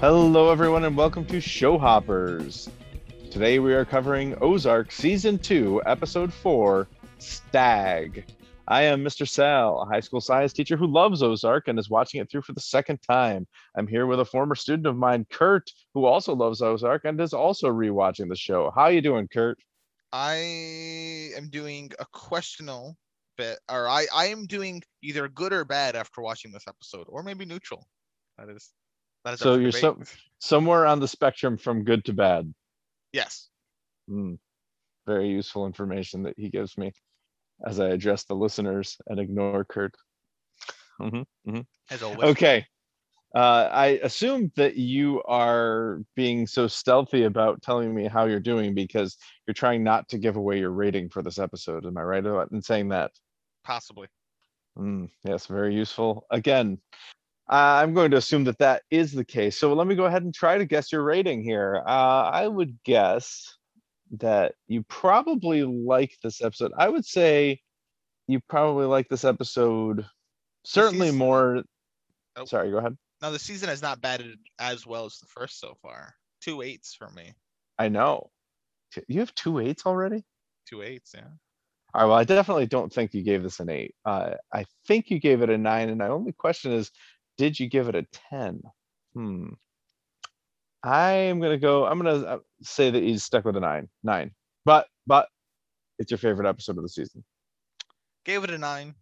Hello, everyone, and welcome to Show Hoppers. Today we are covering Ozark Season 2, Episode 4 Stag. I am Mr. Sal, a high school science teacher who loves Ozark and is watching it through for the second time. I'm here with a former student of mine, Kurt, who also loves Ozark and is also rewatching the show. How are you doing, Kurt? I am doing a questionable bit, or I, I am doing either good or bad after watching this episode, or maybe neutral. That is that is up So for you're debate. so- Somewhere on the spectrum from good to bad. yes. Hmm. Very useful information that he gives me as I address the listeners and ignore Kurt. Mhm, mhm. As always. Okay. Uh, I assume that you are being so stealthy about telling me how you're doing because you're trying not to give away your rating for this episode. Am I right about in saying that? Possibly. Mm, yes, very useful. Again, uh, I'm going to assume that that is the case. So let me go ahead and try to guess your rating here. Uh, I would guess that you probably like this episode. I would say you probably like this episode certainly season- more. Oh. Sorry, go ahead. Now the season has not batted as well as the first so far. Two eights for me. I know. You have two eights already? Two eights, yeah. All right, well, I definitely don't think you gave this an eight. Uh, I think you gave it a nine, and my only question is, did you give it a ten? Hmm. I am gonna go. I'm gonna uh, say that he's stuck with a nine. Nine, but but it's your favorite episode of the season. Gave it a nine.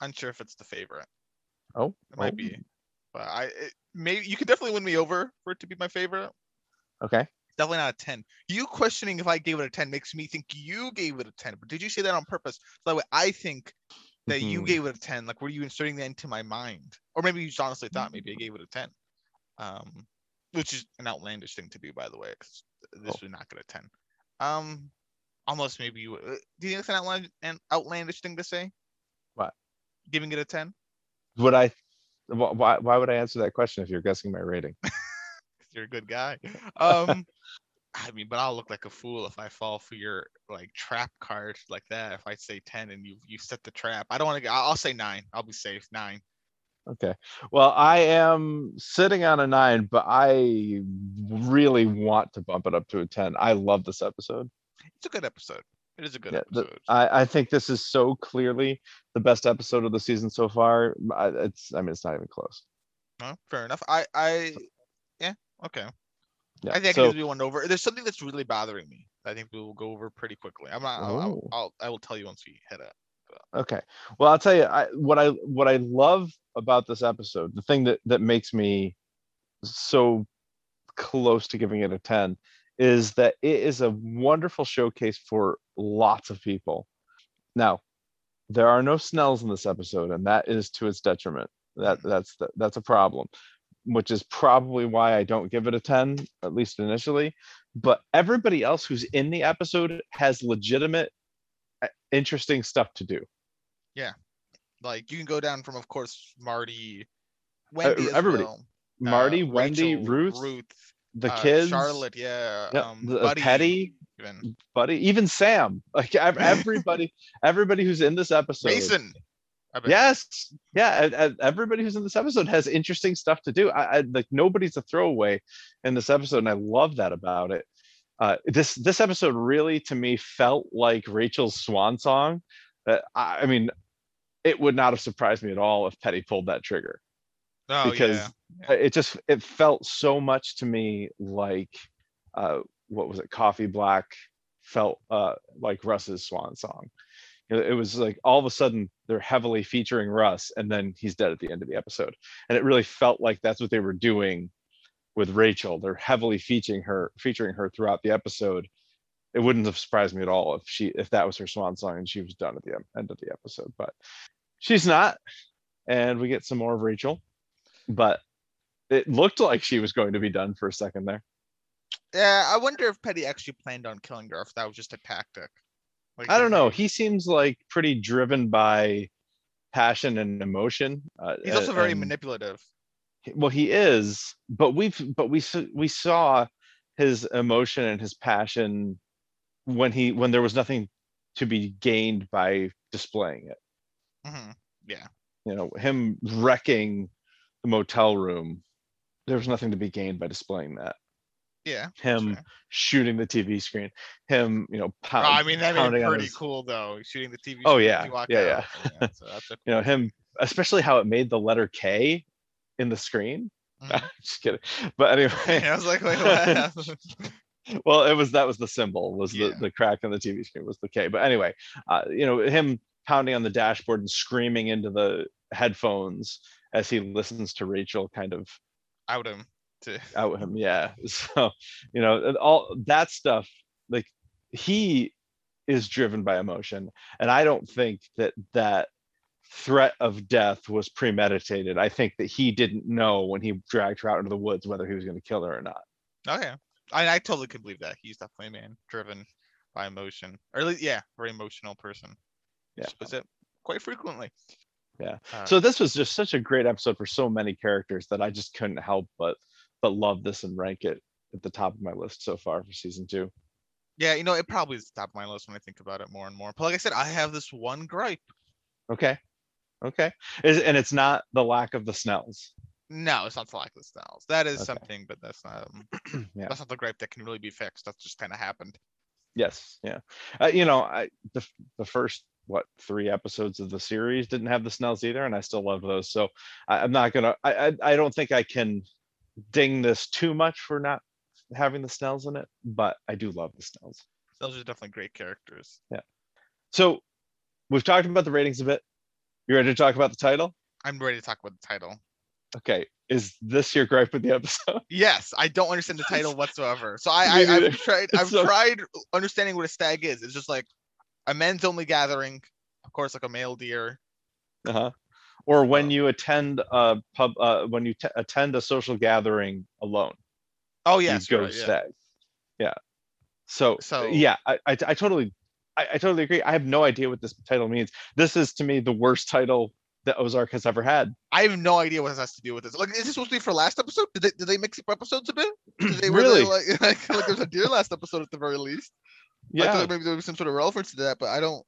Unsure if it's the favorite. Oh, It might oh, be. But I it, maybe you could definitely win me over for it to be my favorite. Okay. Definitely not a 10. You questioning if I gave it a 10 makes me think you gave it a 10. But did you say that on purpose? So that way I think that you Mhm. gave it a 10. Like, were you inserting that into my mind? Or maybe you just honestly thought maybe I gave it a 10. Um, which is an outlandish thing to do, by the way, because this Oh. would not get a 10. Um, almost maybe you. Uh, do you think it's an outlandish, an outlandish thing to say? What? Giving it a 10? Would I? Why? Why would I answer that question if you're guessing my rating? you're a good guy. Um, I mean, but I'll look like a fool if I fall for your like trap card like that. If I say ten and you you set the trap, I don't want to. I'll I'll say nine. I'll be safe. Nine. Okay. Well, I am sitting on a nine, but I really want to bump it up to a ten. I love this episode. It's a good episode. It is a good Yeah, the- episode. I, I think this is so clearly the best episode of the season so far. I, it's, I mean, it's not even close. Huh? fair enough. I I yeah okay. Yeah. I think I so, do one over. There's something that's really bothering me. I think we will go over pretty quickly. I'm not. I'll, I'll. I'll I will tell you once we head up. okay. Well, I'll tell you, I, what I, what I love about this episode, the thing that, that makes me so close to giving it a 10 is that it is a wonderful showcase for lots of people. Now, there are no Snells in this episode, and that is to its detriment. That mm-hmm. that's the, that's a problem, which is probably why I don't give it a 10, at least initially. But everybody else who's in the episode has legitimate, uh, interesting stuff to do. Yeah. Like you can go down from, of course, Marty, Wendy, Uh, everybody. well, uh, Marty, Wendy, Rachel, Ruth, Ruth, the uh, kids, Charlotte, yeah, Yep, um, uh, Buddy, Petty, even Buddy, even Sam. Like everybody, everybody who's in this episode. Mason. I. Yes, yeah. and- and Everybody who's in this episode has interesting stuff to do. I, I like nobody's a throwaway in this episode, and I love that about it. Uh, this this episode really, to me, felt like Rachel's swan song. Uh, I, I mean, it would not have surprised me at all if Petty pulled that trigger. Oh because yeah. Uh, it just it felt so much to me like uh what was it coffee black felt uh like russ's swan song it was like all of a sudden they're heavily featuring russ and then he's dead at the end of the episode and it really felt like that's what they were doing with rachel they're heavily featuring her featuring her throughout the episode it wouldn't have surprised me at all if she if that was her swan song and she was done at the end of the episode but she's not and we get some more of rachel but it looked like she was going to be done for a second there. Yeah, I wonder if Petty actually planned on killing her, if that was just a tactic. Like, I don't know. he- seems like pretty driven by passion and emotion. Uh, He's also very and- manipulative. well he is but we've but we s- we saw his emotion and his passion when he when there was nothing to be gained by displaying it hmm Yeah. you know him wrecking the motel room there was nothing to be gained by displaying that. Yeah. Him fair. shooting the TV screen, him, you know, Oh, I mean, that made it pretty his- cool though. Shooting the TV. Oh, screen as yeah, you yeah, so that's a you know, him, especially how it made the letter K in the screen. Mhm. Just kidding. But anyway, I was like, wait, what well, it was that was the symbol was Yeah. the the crack on the TV screen was the K. But anyway, uh, you know, him pounding on the dashboard and screaming into the headphones as he listens to Rachel kind of out him to out him. Yeah. So, you know, all that stuff, like he is driven by emotion. And I don't think that that threat of death was premeditated. I think that he didn't know when he dragged her out into the woods whether he was going to kill her or not. Okay. I, I totally could believe that. He's definitely a man driven by emotion. Or at least, yeah, very emotional person. Yeah. Shows it quite frequently. Yeah. Uh, So this was just such a great episode for so many characters that I just couldn't help but but love this and rank it at the top of my list so far for season two. yeah, you know, it probably is top of my list when I think about it more and more. But like I said, I have this one gripe. Okay. Okay. Is, and it's not the lack of the Snells. No, it's not the lack of the styles. That is Okay. something, but that's not um, Yeah. that's not the gripe that can really be fixed. That's just kind of happened. Yes, yeah. Uh, you know, I the the first what three episodes of the series didn't have the Snells either, and I still love those. So I, I'm not gonna. I, I I don't think I can ding this too much for not having the Snells in it, but I do love the Snells. Those are definitely great characters. Yeah. So we've talked about the ratings a bit. You ready to talk about the title? I'm ready to talk about the title. Okay, is this your gripe with the episode? Yes, I don't understand the title whatsoever. So I, I, I've tried I've So- tried understanding what a stag is. It's just like a men's only gathering, of course, like a male deer. Uh-huh. Or when you attend a pub, uh, when you t- attend a social gathering alone. Oh you go right, yeah. stag. Yeah. So, So- yeah, I, I I totally I, I totally agree. I have no idea what this title means. This is to me the worst title that Ozark has ever had. I have no idea what this has to do with this. Like, is this supposed to be for last episode? Did they did they mix up episodes a bit? Did they were Really? like, like like there's a deer last episode at the very least? I Yeah. thought maybe there was some sort of reference to that, but I don't.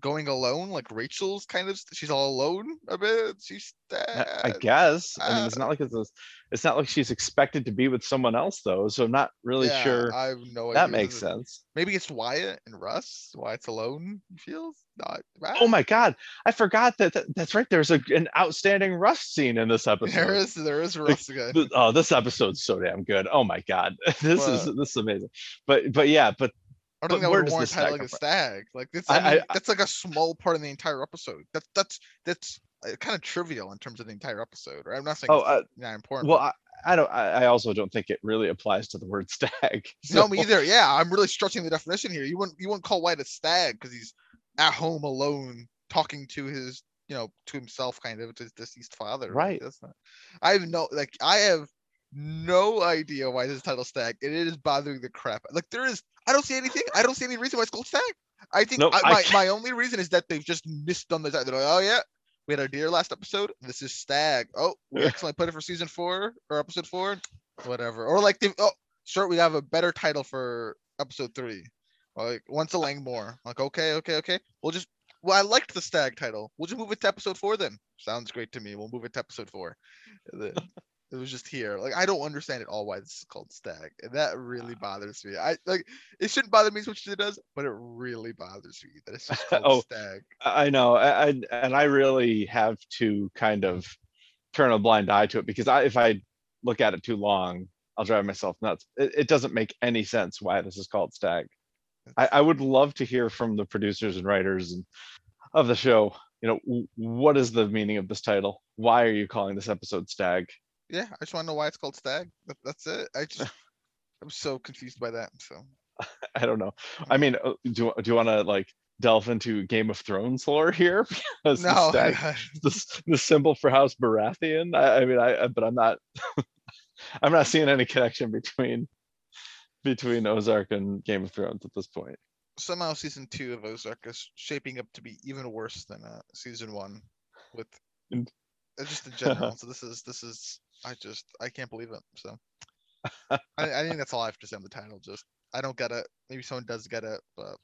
Going alone, like Rachel's kind of she's all alone a bit. She's I, I guess. I mean, it's uh, not like it's a, it's not like she's expected to be with someone else though. So I'm not really Yeah, sure I have no idea. that what makes sense. Maybe it's Wyatt and Russ. Wyatt's alone. Feels not. Oh my god, I forgot that, that that's right. There's a, an outstanding Russ scene in this episode. There is there is Russ again. Oh this episode's so damn good oh my god this is this is amazing but but yeah but I don't think that would warrant titling a stag. Like this, I- I, mean, I- that's like a small part of the entire episode. That's that's that's kind of trivial in terms of the entire episode. Right? I'm not saying oh it's uh, not important. well but- I, I don't I, I also don't think it really applies to the word stag no, me either. Yeah, I'm really stretching the definition here. You wouldn't you wouldn't call Wyatt a stag because he's at home alone talking to his you know to himself kind of to his deceased father. Right. That's not. I have no like I have no idea why this title stag. and It is bothering the crap. Like there is I don't see anything. I don't see any reason why it's called stag. I think I, I my, can't- my only reason is that they've just missed on the title. They're like, oh yeah, we had our deer last episode. This is stag. Oh, we Yeah. put it for season four or episode four, whatever. Or like oh sure we have a better title for episode three. Like once a Langmore. Like okay, okay, okay. We'll just well I liked the stag title. We'll just move it to episode four then. Sounds great to me. We'll move it to episode four. It was just here. Like I don't understand at all why this is called stag, and that really ah. bothers me. I like it shouldn't bother me as much as it does, but it really bothers me that it's just called Oh, stag. I know I, I and I really have to kind of turn a blind eye to it because I if I look at it too long I'll drive myself nuts it, it doesn't make any sense why this is called stag I, I would love to hear from the producers and writers and of the show you know what is the meaning of this title why are you calling this episode stag Yeah, I just want to know why it's called stag. That, that's it. I just I'm so confused by that. So I don't know. I mean, uh, do do you want to like delve into Game of Thrones lore here? Because the no, stag, the, the symbol for House Baratheon. I, I mean, I I- but I'm not. I'm not seeing any connection between between Ozark and Game of Thrones at this point. somehow season two of Ozark is shaping up to be even worse than uh, season one, with Uh, just in general. so this is this is I just I can't believe it. So I, I think that's all I have to say on the title. Just I don't get it. Maybe someone does get it, but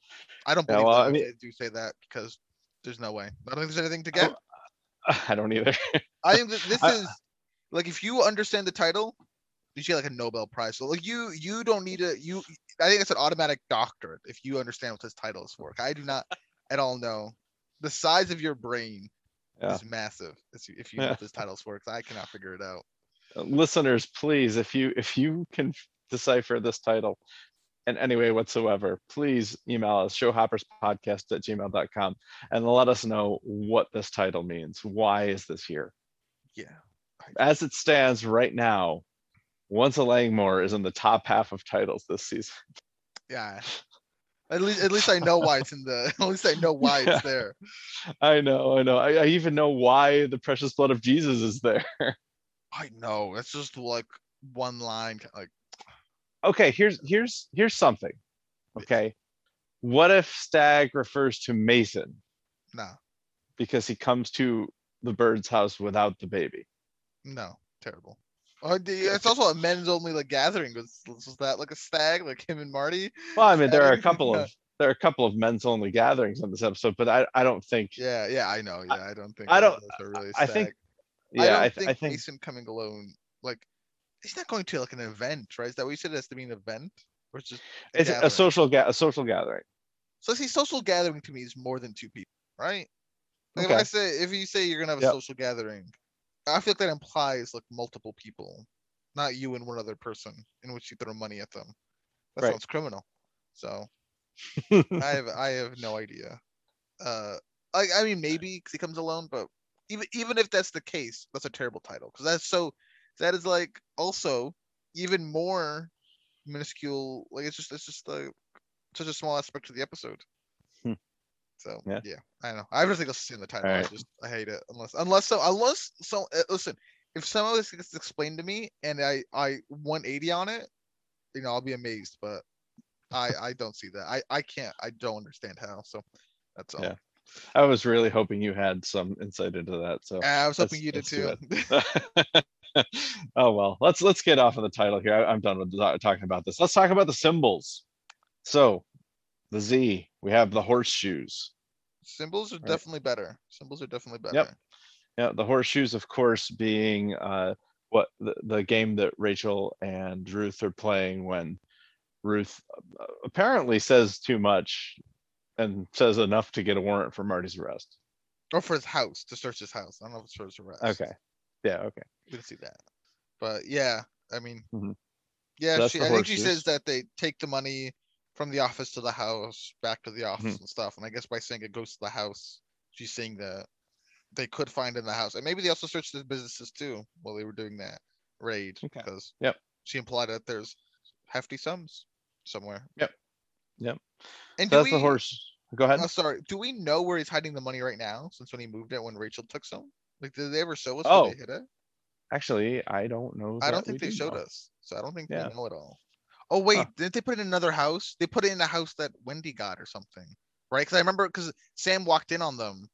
I don't believe well, I mean- they do say that because there's no way. I don't think there's anything to get. I don't either. I think that this is like if you understand the title, You should get like a Nobel Prize. So like you, you don't need to. You, I think it's an automatic doctorate if you understand what this title is for. I do not at all know. The size of your brain Yeah. is massive. If you, if you know Yeah. what this title's for, 'cause I cannot figure it out. Uh, listeners, please, if you if you can decipher this title in any way whatsoever, please email us showhopperspodcast at gmail.com and let us know what this title means. Why is this here? Yeah. As it stands right now, Once a Langmore is in the top half of titles this season. Yeah. At least, at least I know why it's in the. At least I know why Yeah. it's there. I know, I know. I, I even know why the precious blood of Jesus is there. I know. It's just like one line. Like okay, here's here's here's something. Okay. What if Stag refers to Mason no, because he comes to the bird's house without the baby? no, terrible. Oh, it's also a men's only like gathering. Was, was that like a stag, like him and Marty? Well, I mean, there are a couple of there are a couple of men's only gatherings on this episode, but I I don't think Yeah, yeah, I know. Yeah, I don't think. I don't- those are really I think yeah, I don't I, th- think, I think Mason coming alone. Like, he's not going to like an event, right? Is that what you said? It has to be an event, or it's just a it's a social ga- a social gathering. So see, social gathering to me is more than two people, right? Like if I say if you say you're gonna have a Yep. social gathering, I feel like that implies like multiple people, not you and one other person, in which you throw money at them. That Right. sounds criminal. So I have I have no idea. Uh, I I mean maybe because he comes alone, but even even if that's the case, that's a terrible title because that's so that is like also even more minuscule. Like it's just it's just like such a small aspect of the episode. So Yeah. yeah. I don't know. I have nothing else say in the title. I just I hate it unless unless so unless so uh, listen if some of this gets explained to me and I I 180 on it, you know I'll be amazed. But I I don't see that. I I can't. I don't understand how. So that's all. Yeah. I was really hoping you had some insight into that. So I was hoping you did too. oh well, let's let's get off of the title here. I, am done with ta- talking about this. Let's talk about the symbols. So the Z, we have the horseshoes. Symbols are Right. definitely better. Symbols are definitely better. Yep. Yeah, the horseshoes, of course, being uh, what the, the game that Rachel and Ruth are playing when Ruth uh, apparently says too much and says enough to get a warrant for Marty's arrest. Or for his house to search his house. I don't know if it's for his arrest. Okay. Yeah. Okay. We didn't see that. But yeah, I mean, Mhm. yeah, that's she, the I think she horseshoes. says that they take the money from the office to the house, back to the Mm-hmm. office and stuff. And I guess by saying it goes to the house, she's saying that they could find in the house. And maybe they also searched the businesses too while they were doing that raid. Okay. Because Yep. she implied that there's hefty sums somewhere. Yep. Yep. And So that's the we- horse. Go ahead. Oh, sorry. Do we know where he's hiding the money right now? Since when he moved it, when Rachel took some? Like, did they ever show us Oh, where they hid it? Actually, I don't know. I don't think they do showed know. us, so I don't think Yeah. we know it all. Oh wait, Huh. didn't they put it in another house? They put it in the house that Wendy got or something, right? Because I remember because Sam walked in on them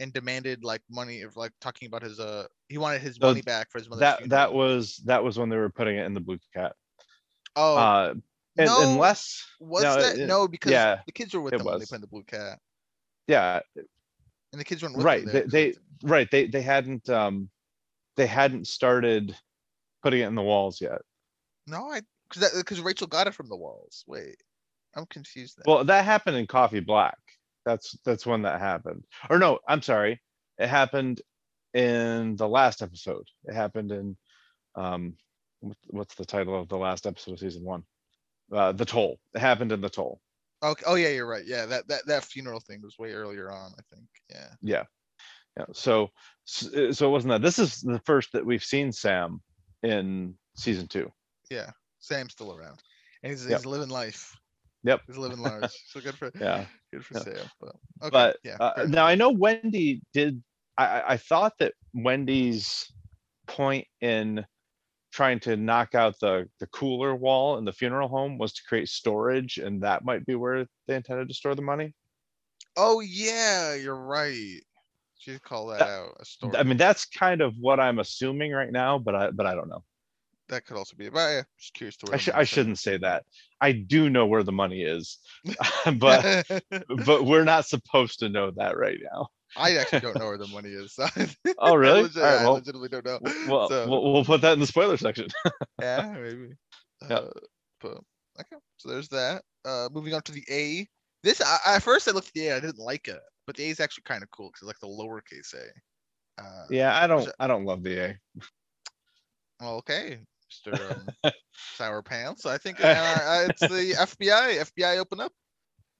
and demanded like money, of like talking about his uh, he wanted his So money back for his mother. That that was that was when they were putting it in the blue cat. oh uh, and, no, unless was no, that it- no because yeah, the kids were with it them when they was. put in the blue cat, yeah, and the kids weren't with right. them They, they right. They they hadn't um they hadn't started putting it in the walls yet. no, I because because Rachel got it from the walls. Wait, I'm confused. Now. Well, that happened in Coffee Black. That's that's when that happened. Or no, I'm sorry. It happened in the last episode. It happened in um what's the title of the last episode of season one? Uh The Toll. It happened in The Toll. Okay. Oh yeah, you're right. Yeah, that that that funeral thing was way earlier on. I think. Yeah. Yeah. Yeah. So so it wasn't that. This is the first that we've seen Sam in season two. Yeah. Sam's still around, and he's, Yep. he's living life. Yep. He's living large. So good for Yeah. good for Yeah. Sam. But okay. but yeah. uh, now I know Wendy did. I, I- thought that Wendy's point in trying to knock out the the cooler wall in the funeral home was to create storage, and that might be where they intended to store the money. Oh yeah, you're right. She'd call that That- out a story. I mean, that's kind of what I'm assuming right now, but I but I don't know. That could also be. But yeah, just curious to where I the I shouldn't say that. I do know where the money is, but but we're not supposed to know that right now. I actually don't know where the money is. Oh, I really? legit- All right, I legitimately don't know. Well, So- we'll, we'll put that in the spoiler section. yeah, maybe. Yep. Uh, but okay, so there's that. Uh, moving on to the A. This I, at first I looked at the A, I didn't like it, but the A is actually kind of cool because like the lowercase A. Uh, yeah, I don't. it- I don't love the A. well, okay, Mr. Um, Sour Pants. I think uh, uh, it's the FBI. FBI, open up,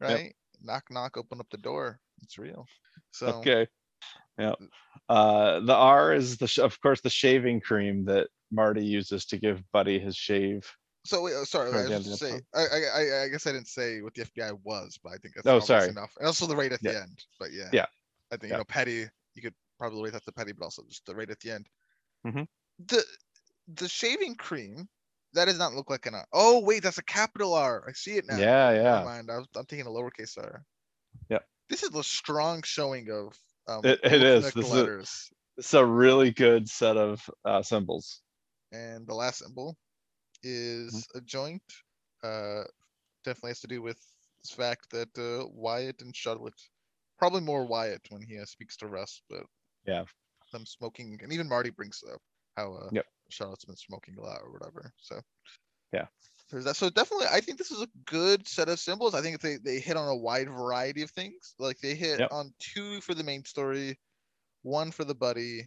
Yep. right? Knock, knock, open up the door. It's real. So Okay. Yeah. Uh, the R is the sh- of course the shaving cream that Marty uses to give Buddy his shave. So wait, oh, sorry, I was end of just the say, I, I, I, guess I didn't say what the FBI was, but I think that's Oh, sorry. enough. And also the rate at the end, but yeah. Yeah. I think Yeah. you know petty. You could probably rate that the petty, but also just the rate at the end. Mhm. The the shaving cream that does not look like an R. Oh wait, that's a capital R. I see it now. Yeah, yeah. Never mind. I was, I'm thinking a lowercase R. Yeah. This is a strong showing of um, It- it is. This is letters. It's a really good set of uh, symbols. and the last symbol is Mm-hmm. a joint. Uh, definitely has to do with this fact that uh, Wyatt and Charlotte, probably more Wyatt when he uh, speaks to Russ, but Yeah. them smoking, and even Marty brings up how uh, Yep. Charlotte's been smoking a lot or whatever. So Yeah. there's that. So definitely, I think this is a good set of symbols. I think they they hit on a wide variety of things. Like they hit Yep. on two for the main story, one for the buddy,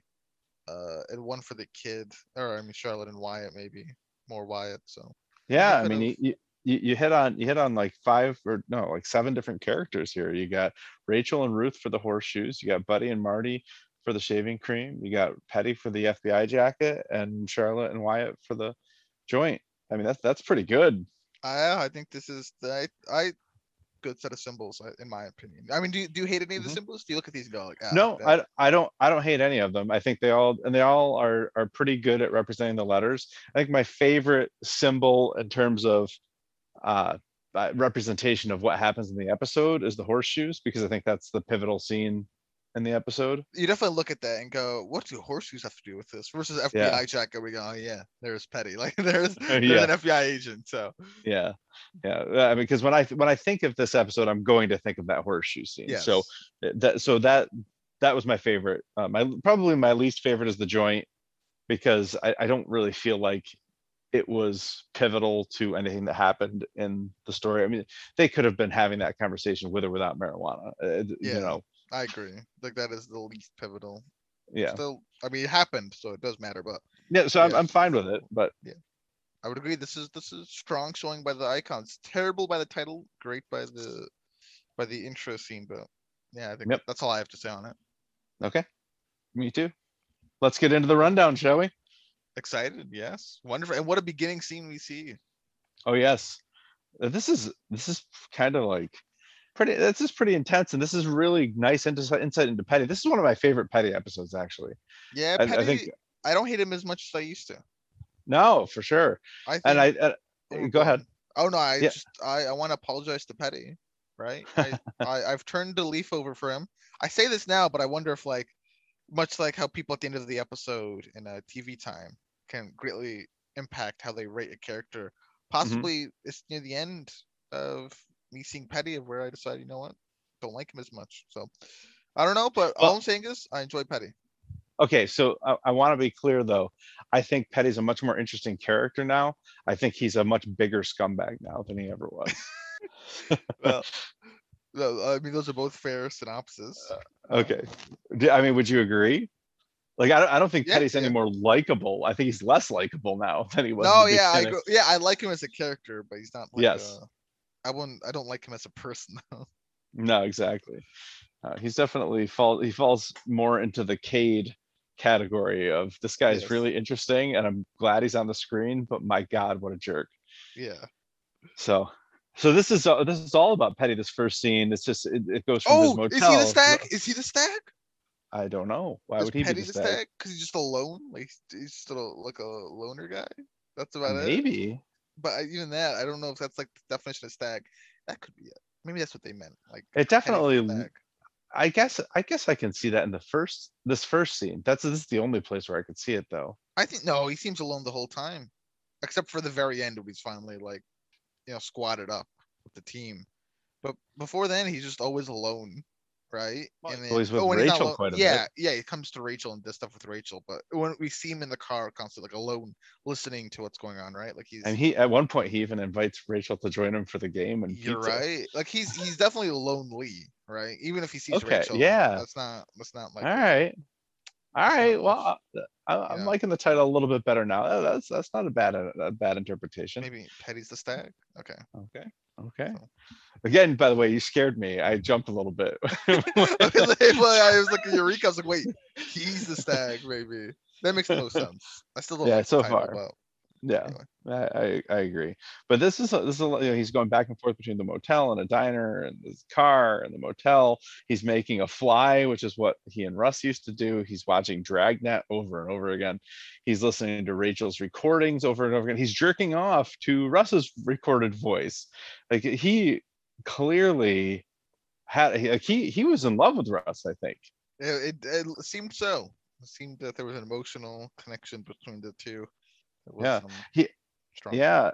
uh, and one for the kid, or I mean Charlotte and Wyatt maybe more Wyatt. So Yeah, I mean, of- you, you you hit on you hit on like five or no, like seven different characters here. You got Rachel and Ruth for the horseshoes. You got Buddy and Marty for the shaving cream. You got Petty for the FBI jacket, and Charlotte and Wyatt for the joint. I mean, that's that's pretty good. I I think this is the I, I good set of symbols in my opinion. I mean, do you, do you hate any of the Mhm. symbols? Do you look at these and go like, ah, No, that- I I don't I don't hate any of them. I think they all and they all are are pretty good at representing the letters. I think my favorite symbol in terms of uh uh, representation of what happens in the episode is the horseshoes because I think that's the pivotal scene in the episode. you definitely look at that and go, what do horseshoes have to do with this? Versus FBI jacket, we go, oh yeah, there's Petty, like there's there's Yeah. an FBI agent. So Yeah, yeah. I mean, because when I when I think of this episode, I'm going to think of that horseshoe scene. yes. So that so that that was my favorite. Uh, my probably my least favorite is the joint because I, I don't really feel like it was pivotal to anything that happened in the story. I mean, they could have been having that conversation with or without marijuana. uh, Yeah. You know, I agree. Like that is the least pivotal. yeah, Still, I mean, it happened, so it does matter. But yeah. So I'm Yeah. I'm fine with it, but yeah, I would agree. This is this is strong showing by the icons. Terrible by the title. Great by the by the intro scene. But yeah, I think Yep. that's all I have to say on it. okay, me too. Let's get into the rundown, shall we? Excited, yes. Wonderful. And what a beginning scene we see. Oh yes, this is this is kind of like pretty. This is pretty intense, and this is really nice insight insight into Petty. This is one of my favorite Petty episodes, actually. Yeah, I, Petty, I think I don't hate him as much as I used to. no, for sure. I think, And I uh, oh, go ahead. Oh no, I Yeah. just I, I want to apologize to Petty, right? I, I I've turned the leaf over for him. I say this now, but I wonder if like much like how people at the end of the episode in a TV time can greatly impact how they rate a character. Mm-hmm. Possibly it's near the end of me seeing Petty of where I decide, you know what, don't like him as much. So I don't know, but all I'm saying is I enjoy Petty. Okay, so I, I want to be clear though. I think Petty's a much more interesting character now. I think he's a much bigger scumbag now than he ever was. Well, no, I mean those are both fair synopses. Um, okay, I mean, would you agree? Like, I don't, I don't think Yeah, Petty's any more likable. I think he's less likable now than he was. in No, yeah, I go, yeah, I like him as a character, but he's not like Yes. uh, I wouldn't I don't like him as a person though. No, exactly. Uh, he's definitely fall. He falls more into the Cade category of this guy's Yes. really interesting, and I'm glad he's on the screen. But my God, what a jerk! Yeah. So, so this is uh, this is all about Petty. This first scene. It's just it, it goes from his Oh, motel. is he the stag? Is he the stag? I don't know. Why is would he Petty be the stag? stag? Because he's just alone. Like he's- a, like a loner guy. That's about it. Maybe. But even that, I don't know if that's like the definition of stag. That could be it. Maybe that's what they meant. Like It definitely. I guess. I guess I can see that in the first this first scene. That's this is the only place where I could see it though. I think no, he seems alone the whole time, except for the very end when he's finally like, you know, squatted up with the team. But before then, he's just always alone. Right? Well, And well, he's with not Rachel alone- quite a bit. yeah, yeah, he comes to Rachel and does stuff with Rachel, but when we see him in the car constantly, like alone, listening to what's going on, right? Like he's And he, at one point, he even invites Rachel to join him for the game and You're pizza. right. Like he's he's definitely lonely, right? Even if he sees Okay, Rachel. yeah. That's not that's not like All right. All not right. Well, I, I'm Yeah. liking the title a little bit better now. Uh, That's that's not a bad a bad interpretation. maybe Petty's the stag. Okay. Okay. Okay. So- Again, by the way, you scared me. I jumped a little bit. I was like, well, I was like Eureka. I was like, wait, he's the stag, maybe. That makes no sense. I still don't Yeah, like so far. but yeah. anyway. I, I agree, but this is a, this is a, you know, he's going back and forth between the motel and a diner and his car and the motel. He's making a fly, which is what he and Russ used to do. He's watching Dragnet over and over again. He's listening to Rachel's recordings over and over again. He's jerking off to Russ's recorded voice. Like he clearly had he like, he he was in love with Russ. I think. It, it, it seemed so. It seemed that there was an emotional connection between the two. Yeah. He- strong. Yeah.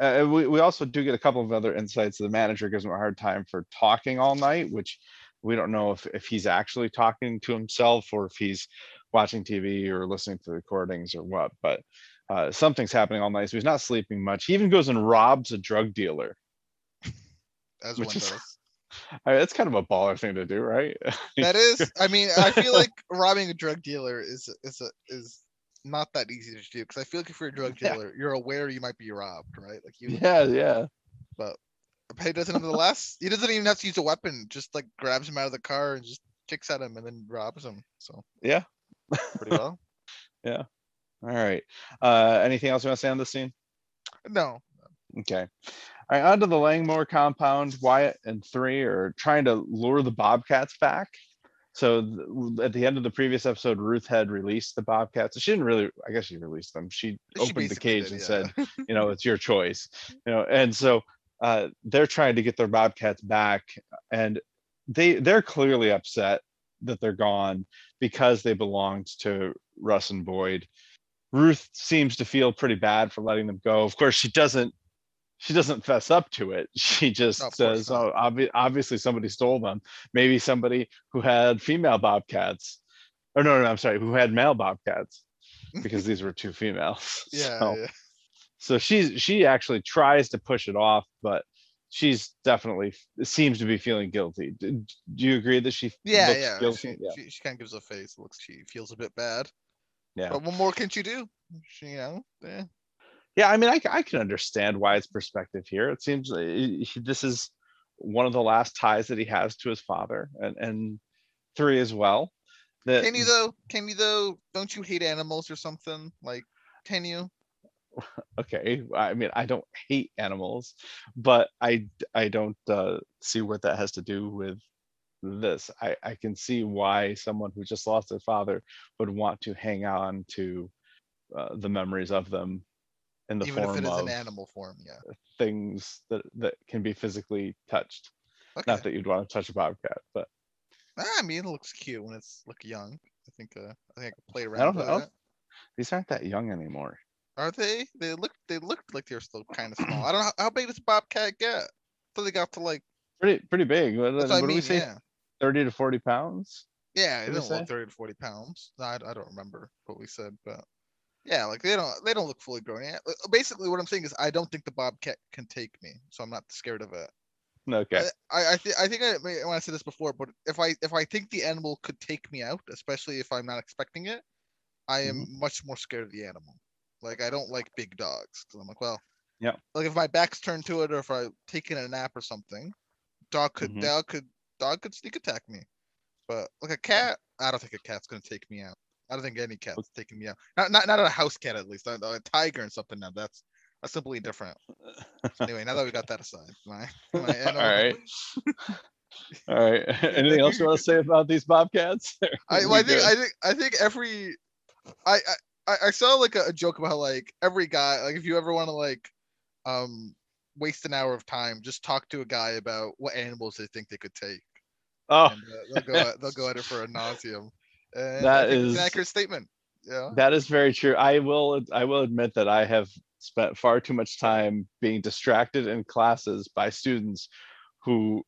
Uh, we, we also do get a couple of other insights. The manager gives him a hard time for talking all night, which we don't know if, if he's actually talking to himself or if he's watching TV or listening to the recordings or what, but uh, something's happening all night. So he's not sleeping much. He even goes and robs a drug dealer. as which one is- does. I mean, that's kind of a baller thing to do, right? That is, I mean, I feel like robbing a drug dealer is is a, is not that easy to do because I feel like if you're a drug Yeah. dealer, you're aware you might be robbed, right? Like you, yeah, yeah. but he doesn't nonetheless. He doesn't even have to use a weapon; just like grabs him out of the car and just kicks at him and then robs him. So Yeah. pretty well. Yeah. All right. Uh, anything else you want to say on this scene? No, Okay. All right, on to the Langmore compound. Wyatt and three are trying to lure the Bobcats back. So th- at the end of the previous episode, Ruth had released the Bobcats. She didn't really, I guess she released them. She She opened the cage did, and yeah. said, you know, it's your choice. You know, and so uh, they're trying to get their Bobcats back, and they they're clearly upset that they're gone because they belonged to Russ and Boyd. Ruth seems to feel pretty bad for letting them go. Of course, she doesn't. She doesn't fess up to it. She just No, says, "Oh, obvi- obviously somebody stole them. Maybe somebody who had female bobcats, or no, no, I'm sorry, who had male bobcats, because these were two females." yeah, So- yeah. so she's she actually tries to push it off but she's definitely seems to be feeling guilty do, do you agree that she Yeah, yeah. guilty She, yeah she, she kind of gives a face. Looks, she feels a bit bad. yeah But what more can she do? She, you know, eh. Yeah i mean I, I can understand wyatt's perspective here it seems uh, he- this is one of the last ties that he has to his father and and three as well that Can you though? Can you though? Don't you hate animals or something? Like, can you? okay i mean i don't hate animals but i i don't uh, see what that has to do with this i i can see why someone who just lost their father would want to hang on to uh, the memories of them in the Even if form it is of an animal form, yeah. things that that can be physically touched Okay. not that you'd want to touch a bobcat but Ah, I mean, it looks cute when it's look young. I think. Uh, I think I could play around with I don't- it. these aren't that young anymore Are they? They look. They looked like they're still kind of small. I don't know how, how big does a bobcat get. So they got to like. pretty pretty big what, That's what what I do mean. we say Yeah. 30 to 40 pounds Yeah, What'd we don't say? look thirty to forty pounds. I, I don't remember what we said, but yeah, like they don't. They don't look fully grown yet. Uh, Basically, what I'm saying is, I don't think the bobcat can take me, so I'm not scared of it. okay I I, th- I think I may want to say this before, but if I if I think the animal could take me out, especially if I'm not expecting it, I am Mm-hmm. much more scared of the animal. Like I don't like big dogs because I'm like, well, yeah. Like if my back's turned to it, or if I taking a nap or something, dog could Mhm. dog could dog could sneak attack me. But like a cat, I don't think a cat's gonna take me out. I don't think any cat's taking me out. Not not not a house cat at least. A, a tiger and something. Now that's that's simply different. Anyway, now that we got that aside, my, my all right all right anything else you want to say about these bobcats I, well, I think? I think I think every I I- I, I saw like a, a joke about how like every guy like if you ever want to like um waste an hour of time just talk to a guy about what animals they think they could take oh and uh, they'll go at, they'll go at it for a nauseum. And That is- an accurate statement. Yeah. that is very true i will i will admit that i have spent far too much time being distracted in classes by students who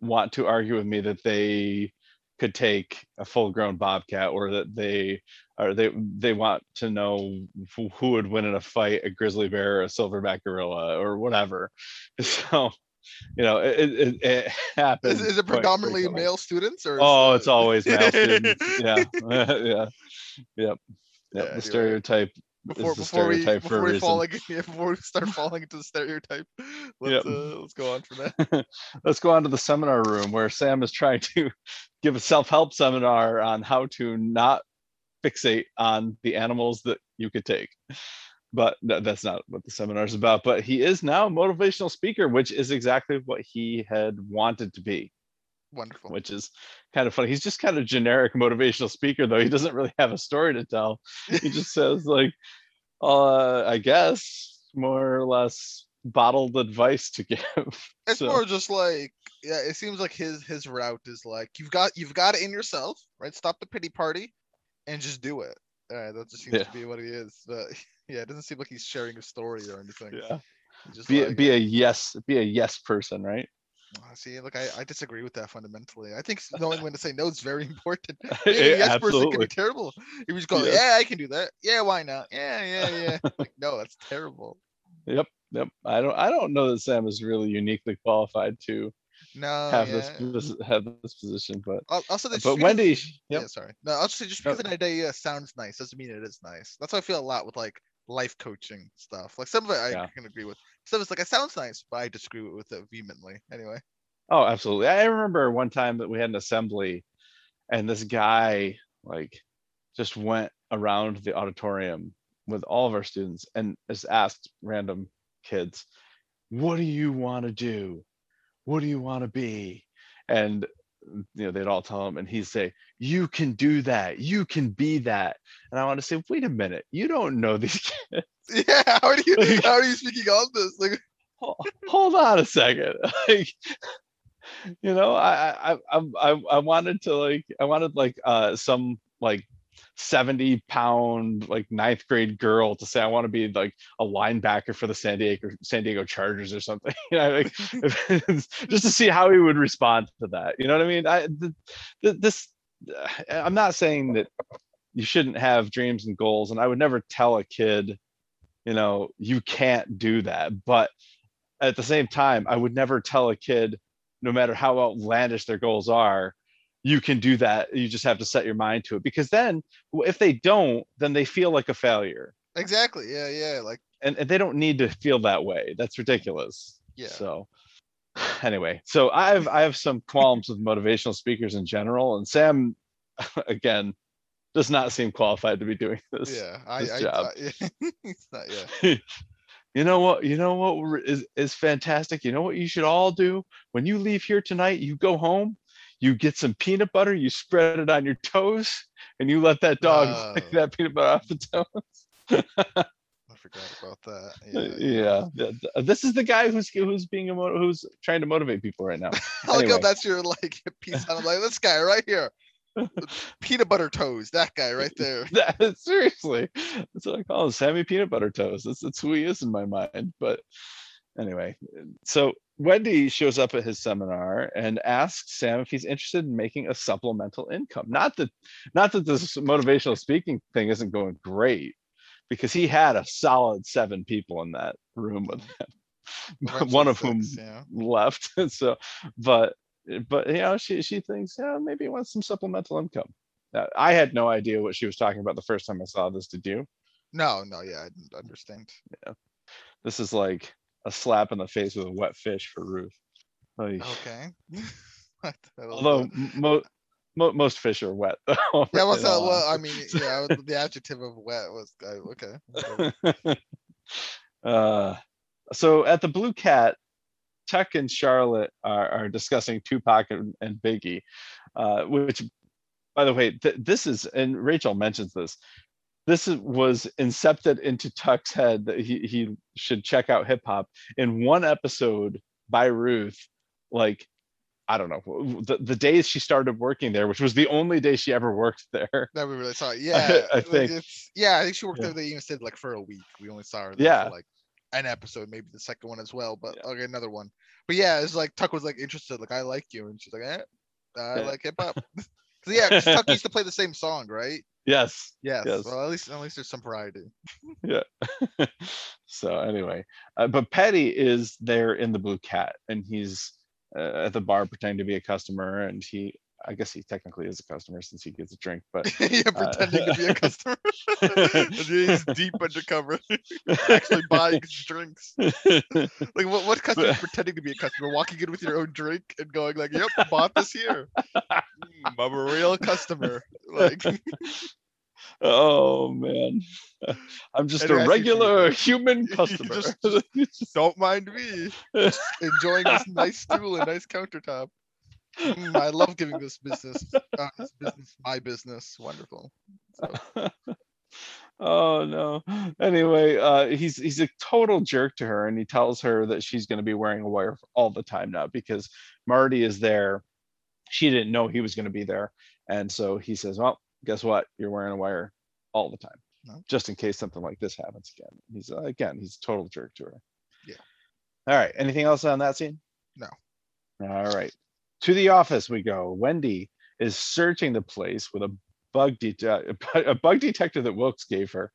want to argue with me that they could take a full-grown bobcat or that they or they they want to know who, who would win in a fight a grizzly bear or a silverback gorilla or whatever so you know it, it, it happens Is, is it predominantly frequently. male students or? oh it- it's always male students yeah yeah yep Yeah, yep the stereotype before is the before we stereotype for before we fall like, yeah, before we start falling into the stereotype, let's uh, let's go on from that. let's go on to the seminar room where Sam is trying to give a self-help seminar on how to not fixate on the animals that you could take. But no, that's not what the seminar is about. But he is now a motivational speaker, which is exactly what he had wanted to be, Wonderful. which is kind of funny. He's just kind of generic motivational speaker, though. He doesn't really have a story to tell. He just says like, uh, I guess more or less bottled advice to give. It's So- more just like yeah, it seems like his his route is like you've got you've got it in yourself, right? Stop the pity party and just do it. Uh, that just seems Yeah. to be what he is. But yeah, it doesn't seem like he's sharing a story or anything. yeah. Just be, like, be a yes be a yes person right "Ah, see, look, I, I disagree with that fundamentally. I think knowing when to say no is very important. Yeah, yes person can be terrible. If you just go, Yes. yeah, I can do that. Yeah, why not? Yeah, yeah, yeah. like, no, that's terrible. yep yep i don't i don't know that sam is really uniquely qualified to No, have yeah. this have this position but Al- Also, but because- wendy Yeah, sorry. No, I'll just say just No. because an idea sounds nice doesn't mean it is nice. That's how I feel a lot with like life coaching stuff. Like some of it I Yeah. can agree with. Some of it's like it sounds nice, but I disagree with it vehemently. Anyway. oh absolutely i remember one time that we had an assembly and this guy like just went around the auditorium with all of our students and just asked random kids what do you want to do what do you want to be and you know they'd all tell him and he'd say you can do that you can be that and i want to say wait a minute you don't know these kids Yeah. How are you? Like- How are you speaking on this? Like, Hol- hold on a second like you know i i i i, I wanted to like i wanted like uh some like 70 pound like ninth grade girl to say i want to be like a linebacker for the san diego san diego chargers or something. You know like just to see how he would respond to that you know what i mean? I th- th- this uh, i'm not saying that you shouldn't have dreams and goals and i would never tell a kid you know you can't do that but at the same time i would never tell a kid no matter how outlandish their goals are you can do that you just have to set your mind to it because then if they don't then they feel like a failure exactly. Yeah, yeah. Like, and, and they don't need to feel that way that's ridiculous Yeah. so anyway so i've i have some qualms with motivational speakers in general and sam again does not seem qualified to be doing this yeah. I, this I, job. I yeah. not, yeah. you know what you know what is, is, is fantastic you know what you should all do when you leave here tonight you go home you get some peanut butter you spread it on your toes and you let that dog lick Oh. that peanut butter off the toes I forgot about that. Uh, Yeah. yeah, th- th- this is the guy who's who's being a mo- who's trying to motivate people right now how Anyway. that's your like piece on like this guy right here. Peanut butter toes, that guy right there. that, seriously that's what i call him sammy peanut butter Toes. that's, that's who he is in my mind but anyway so wendy shows up at his seminar and asks sam if he's interested in making a supplemental income not that not that this motivational speaking thing isn't going great because he had a solid seven people in that room with him one of whom yeah. left so but but you know she she thinks yeah maybe he wants some supplemental income uh, i had no idea what she was talking about the first time i saw this did you No, no, yeah, I didn't understand. Yeah. this is like a slap in the face with a wet fish for ruth Like, Okay. What the hell is although that? m- mo- mo- most fish are wet though, yeah, what's in that? all Well, I mean, yeah, the adjective of wet was uh, okay. whatever. uh, so at the Blue Cat, Tuck and Charlotte are, are discussing Tupac and, and Biggie, uh, which, by the way, th- this is and Rachel mentions this. This is, was incepted into Tuck's head that he he should check out hip hop in one episode by Ruth, like. I don't know the, the days she started working there, which was the only day she ever worked there. That we really saw. Yeah, I like, think- it's yeah. I think she worked Yeah. there. They even said like for a week. We only saw her there Yeah. for like an episode, maybe the second one as well. But Yeah. okay, another one. But yeah, it's like Tuck was like interested, like I like you, and she's like, eh, I Yeah. like hip hop. so yeah, Tuck used to play the same song, right? Yes. Yes. Yes. Well, at least at least there's some variety. Yeah. so anyway, uh, but Petty is there in the Blue Cat, and he's uh, at the bar pretending to be a customer, and he, I guess he technically is a customer since he gets a drink, but yeah, Uh, pretending to be a customer. He's deep undercover, actually buying drinks. Like what? What customer is pretending to be a customer, walking in with your own drink and going like, "Yep, bought this here. Mm, I'm a real customer." Like, oh man, I'm just a see what you regular human customer. just- don't mind me. Enjoying this nice stool and nice countertop. Mm, I love giving this business, uh, this business, my business. Wonderful. So, oh no anyway uh he's he's a total jerk to her and he tells her that she's going to be wearing a wire all the time now because marty is there she didn't know he was going to be there and so he says well guess what you're wearing a wire all the time No. just in case something like this happens again he's uh, again he's a total jerk to her Yeah. all right anything else on that scene No. all right to the office we go wendy is searching the place with a bug det- a bug detector that Wilkes gave her,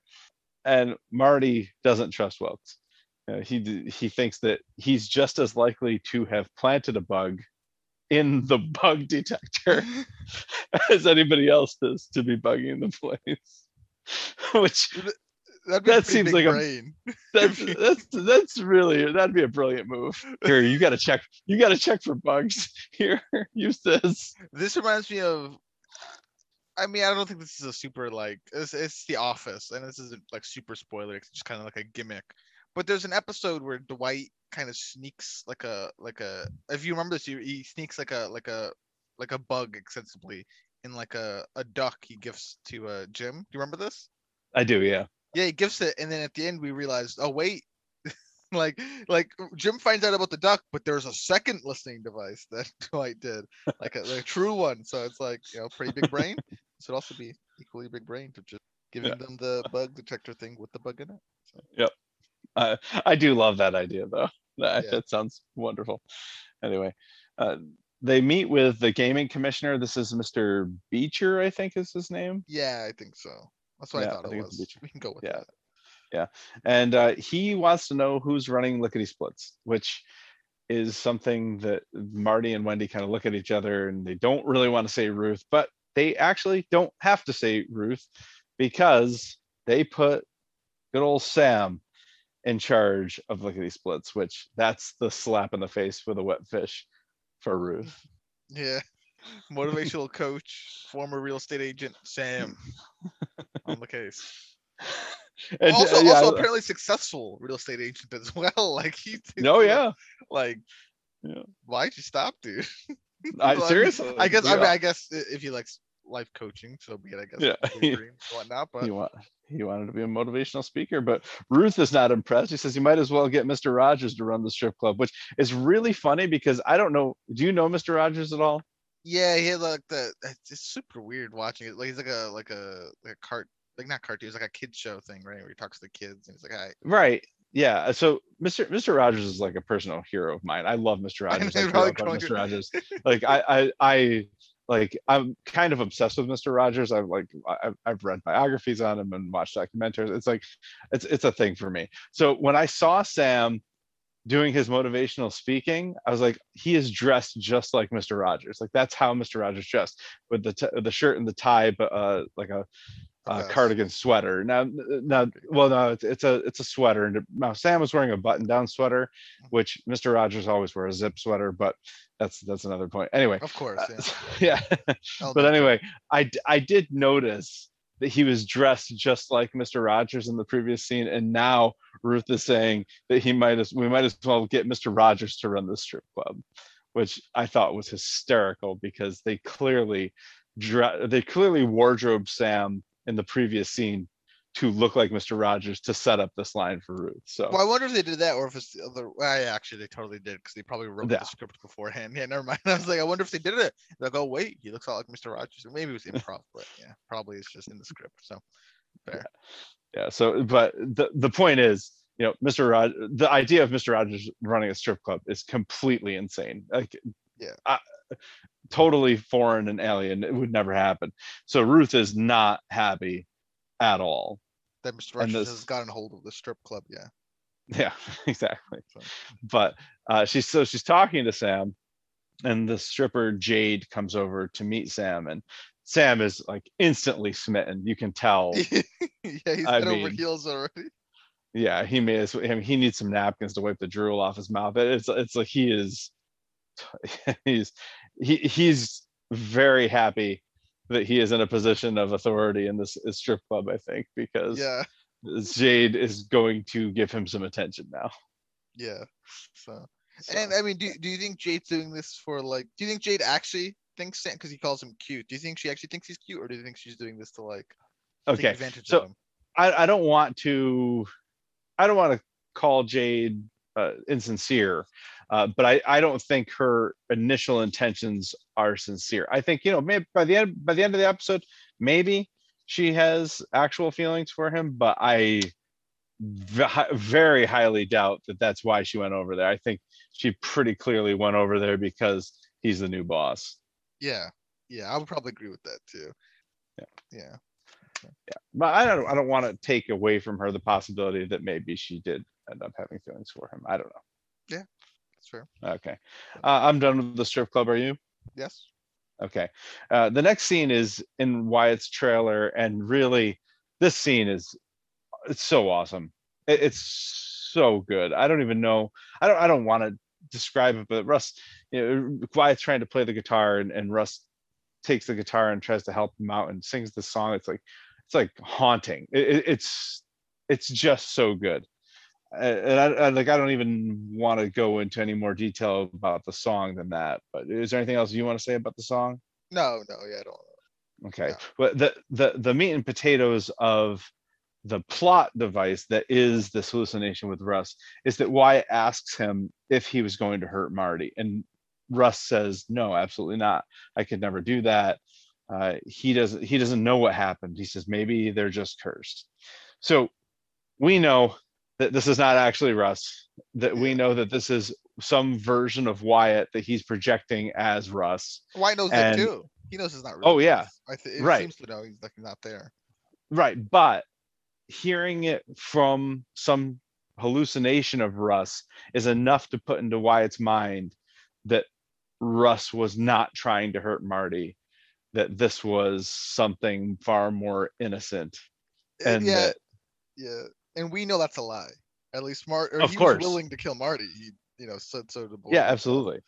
and Marty doesn't trust Wilkes. Uh, he d- he thinks that he's just as likely to have planted a bug in the bug detector as anybody else does to be bugging the place. Which that'd be That seems like a- brain. that's that's that's really that'd be a brilliant move. Here, you gotta check you gotta check for bugs. Here, use this. This reminds me of. I mean, I don't think this is a super like it's, it's The Office, and this isn't like super spoiler. It's just kind of like a gimmick. But there's an episode where Dwight kind of sneaks like a like a. If you remember this, he, sneaks like a like a like a bug extensively in like a a duck he gives to uh Jim. Do you remember this? I do, yeah. Yeah, he gives it, and then at the end we realized, oh wait, like like Jim finds out about the duck, but there's a second listening device that Dwight did, like a, like a true one. So it's like you know, pretty big brain. This would also be equally big brain to just giving Yeah. them the bug detector thing with the bug in it. I I do love that idea though. That, Yeah. that sounds wonderful. Anyway, uh, they meet with the gaming commissioner. This is Mr. Beecher, I think is his name. Yeah, I think so. That's what Yeah, I I thought it was. We can go with Yeah. that. Yeah, and uh, he wants to know who's running lickety splits, which is something that Marty and Wendy kind of look at each other and they don't really want to say Ruth, but they actually don't have to say Ruth because they put good old Sam in charge of lickety splits, which that's the slap in the face with a wet fish for Ruth. Yeah. Motivational coach, former real estate agent Sam on the case. And, uh, also, yeah, also I- apparently successful real estate agent as well. Like he. no, yeah, Like, Yeah. why'd you stop, dude? I, mean, seriously. I guess. I mean. I guess if he likes life coaching, so be it. I guess. Yeah. it's his dream and whatnot. But he he wanted to be a motivational speaker, but Ruth is not impressed. He says you might as well get Mr. Rogers to run the strip club, which is really funny because I don't know. Do you know Mr. Rogers at all? yeah, he had like the. It's super weird watching it. Like he's like a like a like a cart like not cartoon. It's like a kid show thing, right? Where he talks to the kids and he's like, "Hi." Right. Yeah. uh, So Mr. Mr. Rogers is like a personal hero of mine. I love Mr. Rogers. I you're grew up on Mr. Rogers. Like I, I, I like I'm kind of obsessed with Mr. Rogers. I've like I've, I've read biographies on him and watched documentaries. It's like it's it's a thing for me. So when I saw Sam doing his motivational speaking, I was like, he is dressed just like Mr. Rogers. Like that's how Mr. Rogers dressed with the t- the shirt and the tie, but uh, like a uh, vest. cardigan sweater. Now, now, well, no, it's, it's a it's a sweater. And now Sam was wearing a button-down sweater, which Mr. Rogers always wears a zip sweater, but that's that's another point. Anyway, Of course. uh, Yeah. yeah. But anyway, I I did notice that he was dressed just like Mr. Rogers in the previous scene, and now Ruth is saying that he might as we might as well get Mr. Rogers to run the strip club, which I thought was hysterical because they clearly dre- they clearly wardrobe Sam in the previous scene to look like Mr. Rogers to set up this line for Ruth. So Well, I wonder if they did that or if it's the other. Well, actually, they totally did because they probably wrote Yeah. the script beforehand. Yeah, never mind. I was like, I wonder if they did it. Like, oh wait, he looks a lot like Mr. Rogers. Maybe it was improv, but yeah, probably it's just in the script. So fair. yeah so but the the point is you you know, Mr. Rod, the idea of Mr. Rogers running a strip club is completely insane. Like, Yeah. I, totally foreign and alien. It would never happen. So Ruth is not happy at all. That Mr. And Rogers this- has gotten hold of the strip club. Yeah. Yeah, exactly. So- But uh, she's so she's talking to Sam, and the stripper Jade comes over to meet Sam, and Sam is like instantly smitten. You can tell. yeah, he's I over heels already. yeah, he may as I mean, he needs some napkins to wipe the drool off his mouth. It's it's like he is he's he he's very happy that he is in a position of authority in this, strip club, I think, because Yeah. Jade is going to give him some attention now. Yeah. So, So, and I mean, do, do you think Jade's doing this for like, do you think Jade actually thinks Sam, because he calls him cute, do you think she actually thinks he's cute or do you think she's doing this to like take okay, advantage so of him? I, I don't want to I don't want to call Jade uh, insincere, uh, but I, I don't think her initial intentions are sincere. I think you know maybe by the end by the end of the episode maybe she has actual feelings for him, but I very highly doubt that that's why she went over there. I think she pretty clearly went over there because he's the new boss. Yeah. Yeah. I would probably agree with that too. Yeah. Yeah. Yeah. But I don't I don't want to take away from her the possibility that maybe she did end up having feelings for him. I don't know. That's fair. Okay. Uh, I'm done with the strip club. Are you? Yes. Okay. Uh, the next scene is in Wyatt's trailer, and really, this scene is it's so awesome. It- it's so good. I don't even know. I don't. I don't want to describe it, but Russ, you know, Wyatt's trying to play the guitar, and, and Russ takes the guitar and tries to help him out and sings the song. It's like it's like haunting. It, it- it's it's just so good. And I, I like I don't even want to go into any more detail about the song than that. But is there anything else you want to say about the song? No, no, yeah, I don't. Okay. Yeah. But the the the meat and potatoes of the plot device that is this hallucination with Russ is that Wyatt asks him if he was going to hurt Marty, and Russ says, "No, absolutely not. I could never do that." Uh, he doesn't. He doesn't know what happened. He says maybe they're just cursed. So we know that this is not actually Russ. That we know that this is some version of Wyatt that he's projecting as Russ. Wyatt knows And- that too. He knows it's not real. Oh, yeah. Russ. I think it Right. seems to know he's like not there. Right, but hearing it from some hallucination of Russ is enough to put into Wyatt's mind that Russ was not trying to hurt Marty, that this was something far more innocent. Uh, And yeah, that, yeah, and we know that's a lie. At least Mart, or Of he course. was willing to kill Marty. He, you know, said so to. Boyd, yeah, absolutely.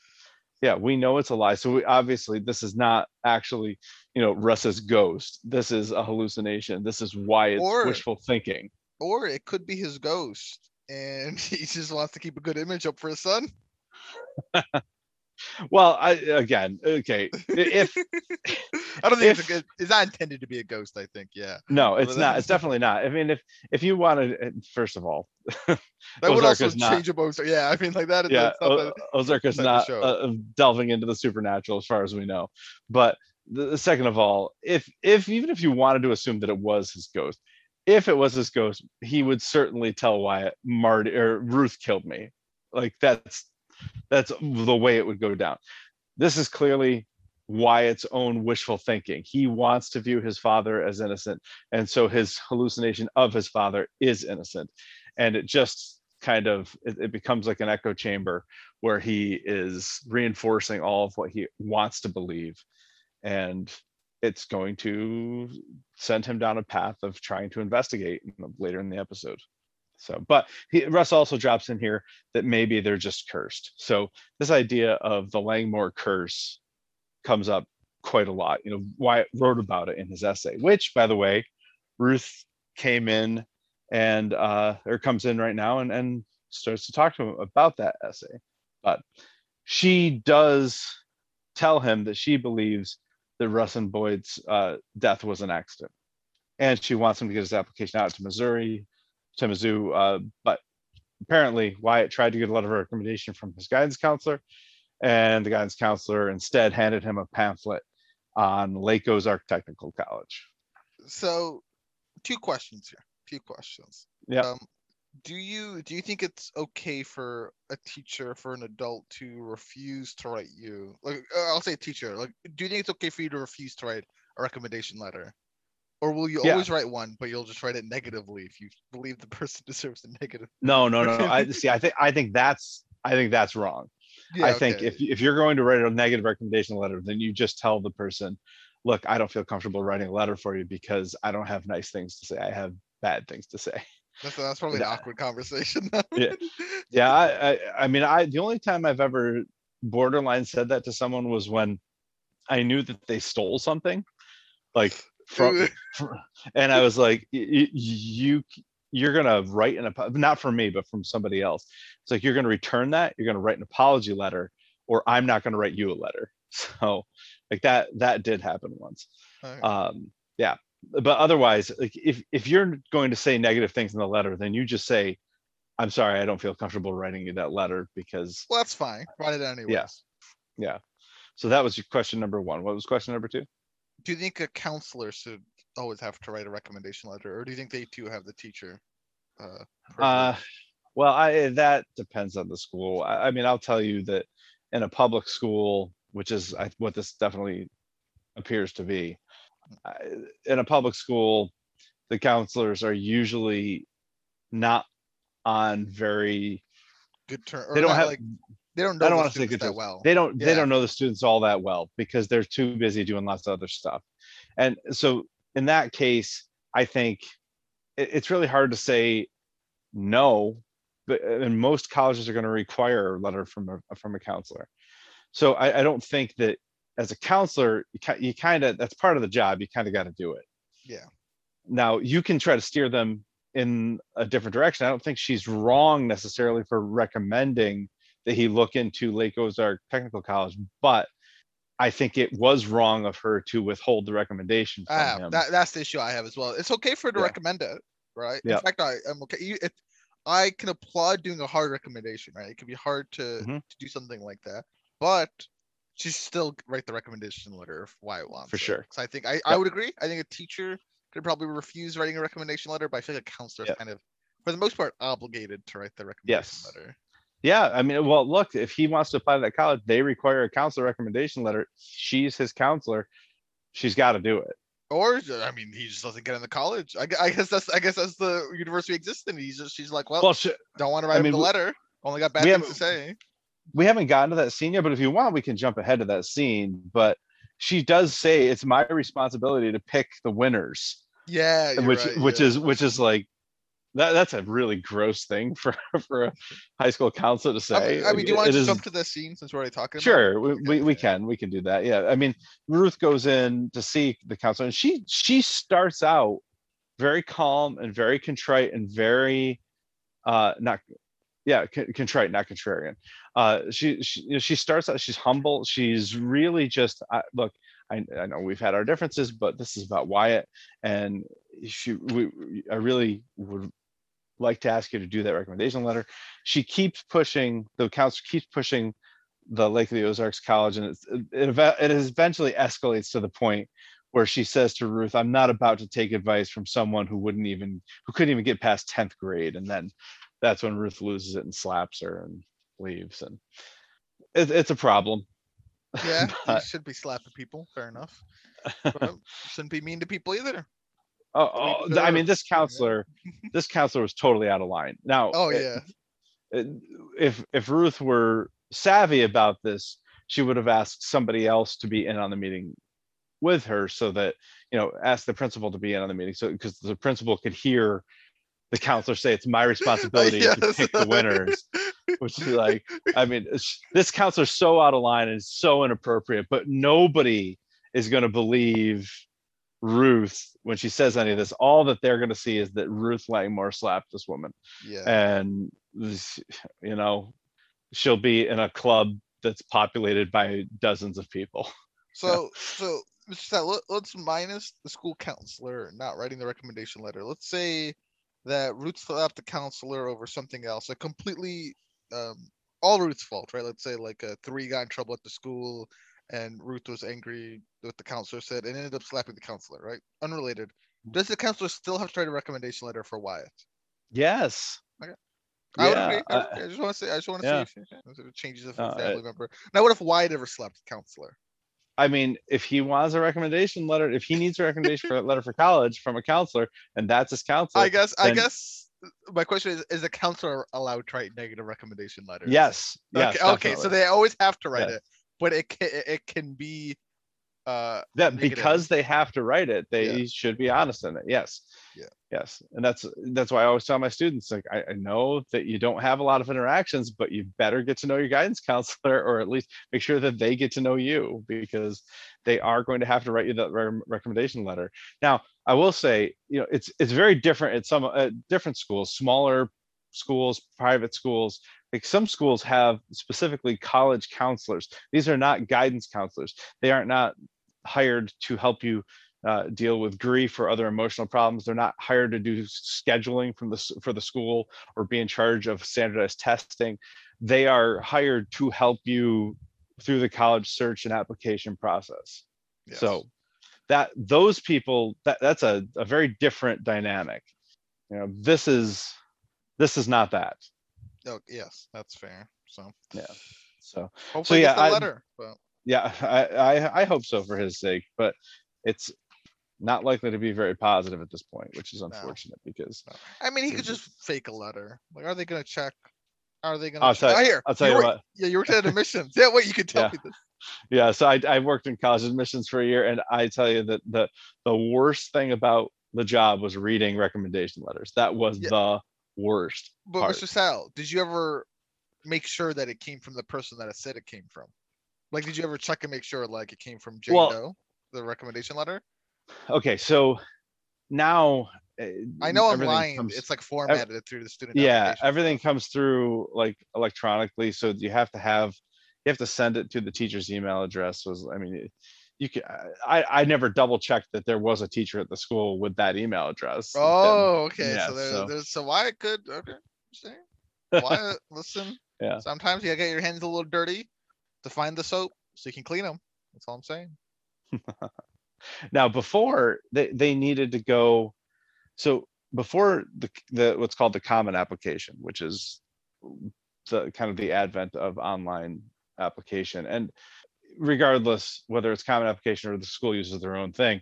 Yeah, we know it's a lie. So we obviously this is not actually, you know, Russ's ghost. This is a hallucination. This is Wyatt's Or- wishful thinking. Or it could be his ghost, and he just wants to keep a good image up for his son. Well, I again, okay, if I don't think it's a good. It's not intended to be a ghost. I think. Yeah, No, it's not. It's definitely not. I mean, if if you wanted, uh, first of all, that would Ozark also is not- change a most. Yeah, I mean, like that. yeah, that's O- Ozark is not uh, delving into the supernatural as far as we know. But the, the second of all, if if even if you wanted to assume that it was his ghost, if it was his ghost, he would certainly tell Wyatt, Marty or Ruth killed me. Like that's that's the way it would go down. This is clearly Wyatt's own wishful thinking. He wants to view his father as innocent, and so his hallucination of his father is innocent, and it just kind of it, it becomes like an echo chamber where he is reinforcing all of what he wants to believe, and it's going to send him down a path of trying to investigate later in the episode. So, but he, Russ also drops in here that maybe they're just cursed. So this idea of the Langmore curse comes up quite a lot. You know, Wyatt wrote about it in his essay, which, by the way, Ruth came in and uh, or comes in right now and, and starts to talk to him about that essay. But she does tell him that she believes that Russ and Boyd's uh, death was an accident, and she wants him to get his application out to Missouri, to Mizzou. Uh, but apparently, Wyatt tried to get a letter of recommendation from his guidance counselor, and the guidance counselor instead handed him a pamphlet on Lake Ozark Technical College. So, two questions here. Few questions. Yeah. Um, do you do you think it's okay for a teacher for an adult to refuse to write you like uh, I'll say a teacher like do you think it's okay for you to refuse to write a recommendation letter? Or will you Yeah. always write one, but you'll just write it negatively if you believe the person deserves a negative? No, no, no. no. I see. I think I think that's I think that's wrong. Yeah, I think okay. if if you're going to write a negative recommendation letter, then you just tell the person, look, I don't feel comfortable writing a letter for you because I don't have nice things to say. I have bad things to say. that's, that's probably an awkward conversation. Yeah. Yeah, I, I I mean I the only time I've ever borderline said that to someone was when I knew that they stole something, like from, fr- and I was like, "Y- y- you you're gonna write an not from me but from somebody else. It's like you're gonna return that, you're gonna write an apology letter, or I'm not gonna write you a letter. So like that that did happen once. Alright. Um, yeah, but otherwise, like if if you're going to say negative things in the letter, then you just say, I'm sorry, I don't feel comfortable writing you that letter because well, that's fine. Write it anyways. yeah. So that was your question number one. What was question number two? Do you think a counselor should always have to write a recommendation letter, or do you think they too have the teacher? Uh, Uh, well, I that depends on the school. I, I mean, I'll tell you that in a public school, which is I, what this definitely appears to be, in a public school, the counselors are usually not on very. good turn. They don't have. like they don't know I don't want to say good that terms. well. They don't. They don't know the students all that well because they're too busy doing lots of other stuff, and so in that case, I think it, it's really hard to say no. But and most colleges are going to require a letter from a from a counselor. So I, I don't think that as a counselor, you, you kind of that's part of the job. You kind of got to do it. Yeah. Now you can try to steer them in a different direction. I don't think she's wrong necessarily for recommending that he look into Lake Ozark Technical College, but I think it was wrong of her to withhold the recommendation from Ah, him. that, that's the issue I have as well. It's okay for her to Yeah. recommend it, right? Yeah. In fact, I, I'm okay. You, it, I can applaud doing a hard recommendation, right? It can be hard to, Mhm. to do something like that, but she still write the recommendation letter of why it wants For it. sure. 'Cause I think I, I would agree. I think a teacher could probably refuse writing a recommendation letter, but I feel like a counselor is kind of, for the most part, obligated to write the recommendation Yes. letter. Yeah, I mean, well, look, if he wants to apply to that college, they require a counselor recommendation letter. She's his counselor. She's got to do it. Or I mean, he just doesn't get into college. I, I guess that's I guess that's the university exists, and he's just she's like, well, Well, sh- don't want to I write him mean, the letter. Only got bad things to say. we haven't gotten to that scene yet, but if you want, we can jump ahead to that scene. But she does say it's my responsibility to pick the winners, Yeah, which right, which yeah. is which is like that. That's a really gross thing for for a high school counselor to I say. mean, I mean, do you want it to is- jump to the scene since we're already talking? about it? Sure, we, we, we can we can do that. Yeah, I mean, Ruth goes in to see the counselor, and she she starts out very calm and very contrite and very uh not yeah con- contrite not contrarian uh she she, you know, she starts out she's humble she's really just uh, look I, I know we've had our differences but this is about wyatt and she we- i really would like to ask you to do that recommendation letter she keeps pushing the counselor keeps pushing the lake of the ozarks college and it's, it, it, it eventually escalates to the point where she says to ruth i'm not about to take advice from someone who wouldn't even who couldn't even get past 10th grade and then that's when ruth loses it and slaps her and leaves and it, it's a problem Yeah, you should be slapping people. Fair enough. But shouldn't be mean to people either. Oh, oh, i mean this counselor this counselor was totally out of line. Now Oh eh, yeah, eh, if if ruth were savvy about this she would have asked somebody else to be in on the meeting with her so that you know ask the principal to be in on the meeting so because the principal could hear the counselor say it's my responsibility to pick the winners. Which is like i mean this counselor's so out of line and so inappropriate but nobody is going to believe ruth when she says any of this all that they're going to see is that ruth langmore slapped this woman yeah. and you know she'll be in a club that's populated by dozens of people So, so Mr. Stout, let, let's minus the school counselor not writing the recommendation letter. Let's say that Ruth slapped the counselor over something else, a completely um, all Ruth's fault, right? Let's say like a three got in trouble at the school, and Ruth was angry with the counselor said, and ended up slapping the counselor, right? Unrelated. Mm-hmm. Does the counselor still have to write a recommendation letter for Wyatt? Yes. I Yeah, agree. I, I- I just want to say, I just want to yeah. see if, if it changes if I- family member. Now, what if Wyatt ever slept counselor? I mean, if he wants a recommendation letter, if he needs a recommendation for a letter for college from a counselor, and that's his counselor, I guess. I guess. My question is: Is a counselor allowed to write negative recommendation letters? yes, yes, Okay. okay. So they always have to write Yes. it, but it can it can be. Uh, that negative. because they have to write it, they Yeah. should be honest in it. Yes. Yeah. Yes. And that's that's why I always tell my students, like, I, I know that you don't have a lot of interactions, but you better get to know your guidance counselor or at least make sure that they get to know you because they are going to have to write you that re- recommendation letter. Now, I will say, you know, it's it's very different at some uh, different schools, smaller schools, private schools. Like some schools have specifically college counselors. These are not guidance counselors. They are not hired to help you uh, deal with grief or other emotional problems. They're not hired to do scheduling from the for the school or be in charge of standardized testing. They are hired to help you through the college search and application process. yes. So that those people that that's a, a very different dynamic. You know, this is this is not that. Oh, yes, that's fair. So yeah. So hopefully, yeah, yeah, I- letter. But yeah, I, I I hope so for his sake, but it's not likely to be very positive at this point, which is unfortunate because I mean, he could just- fake a letter. Like, are they gonna check? Are they gonna? I'll check? tell you- ah, here, I'll tell you were- what. Yeah, you worked at admissions. Yeah, wait, you could tell Yeah. me this. Yeah, so I I worked in college admissions for a year, and I tell you that the the worst thing about the job was reading recommendation letters. That was Yeah. the worst. But part. Mr. Sal, did you ever make sure that it came from the person that it said it came from? Like, did you ever check and make sure like it came from Jane Well- Doe, the recommendation letter? Okay, so now uh, I know everything online comes- it's like formatted through the student. yeah everything comes through like electronically so you have to have you have to send it to the teacher's email address was i mean you can i i never double checked that there was a teacher at the school with that email address Oh, okay. yeah, so, there, so- there's so why it could okay. See? Why listen? Yeah. Sometimes you gotta get your hands a little dirty to find the soap so you can clean them. That's all I'm saying. now before they they needed to go so before the the what's called the common application which is the kind of the advent of online application and regardless whether it's common application or the school uses their own thing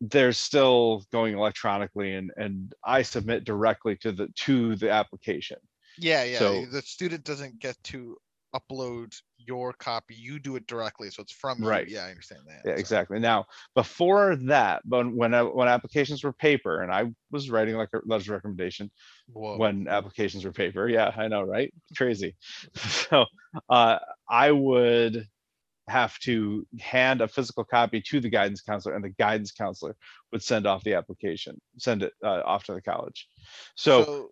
they're still going electronically and and i submit directly to the to the application Yeah, yeah. So- the student doesn't get to upload your copy. You do it directly, so it's from you. Right. Yeah, I understand that. yeah so- exactly now before that when when I, when applications were paper and i was writing like a letters of recommendation Whoa. when applications were paper. Yeah, I know, right? Crazy. so uh, I would have to hand a physical copy to the guidance counselor, and the guidance counselor would send off the application, send it uh, off to the college. So,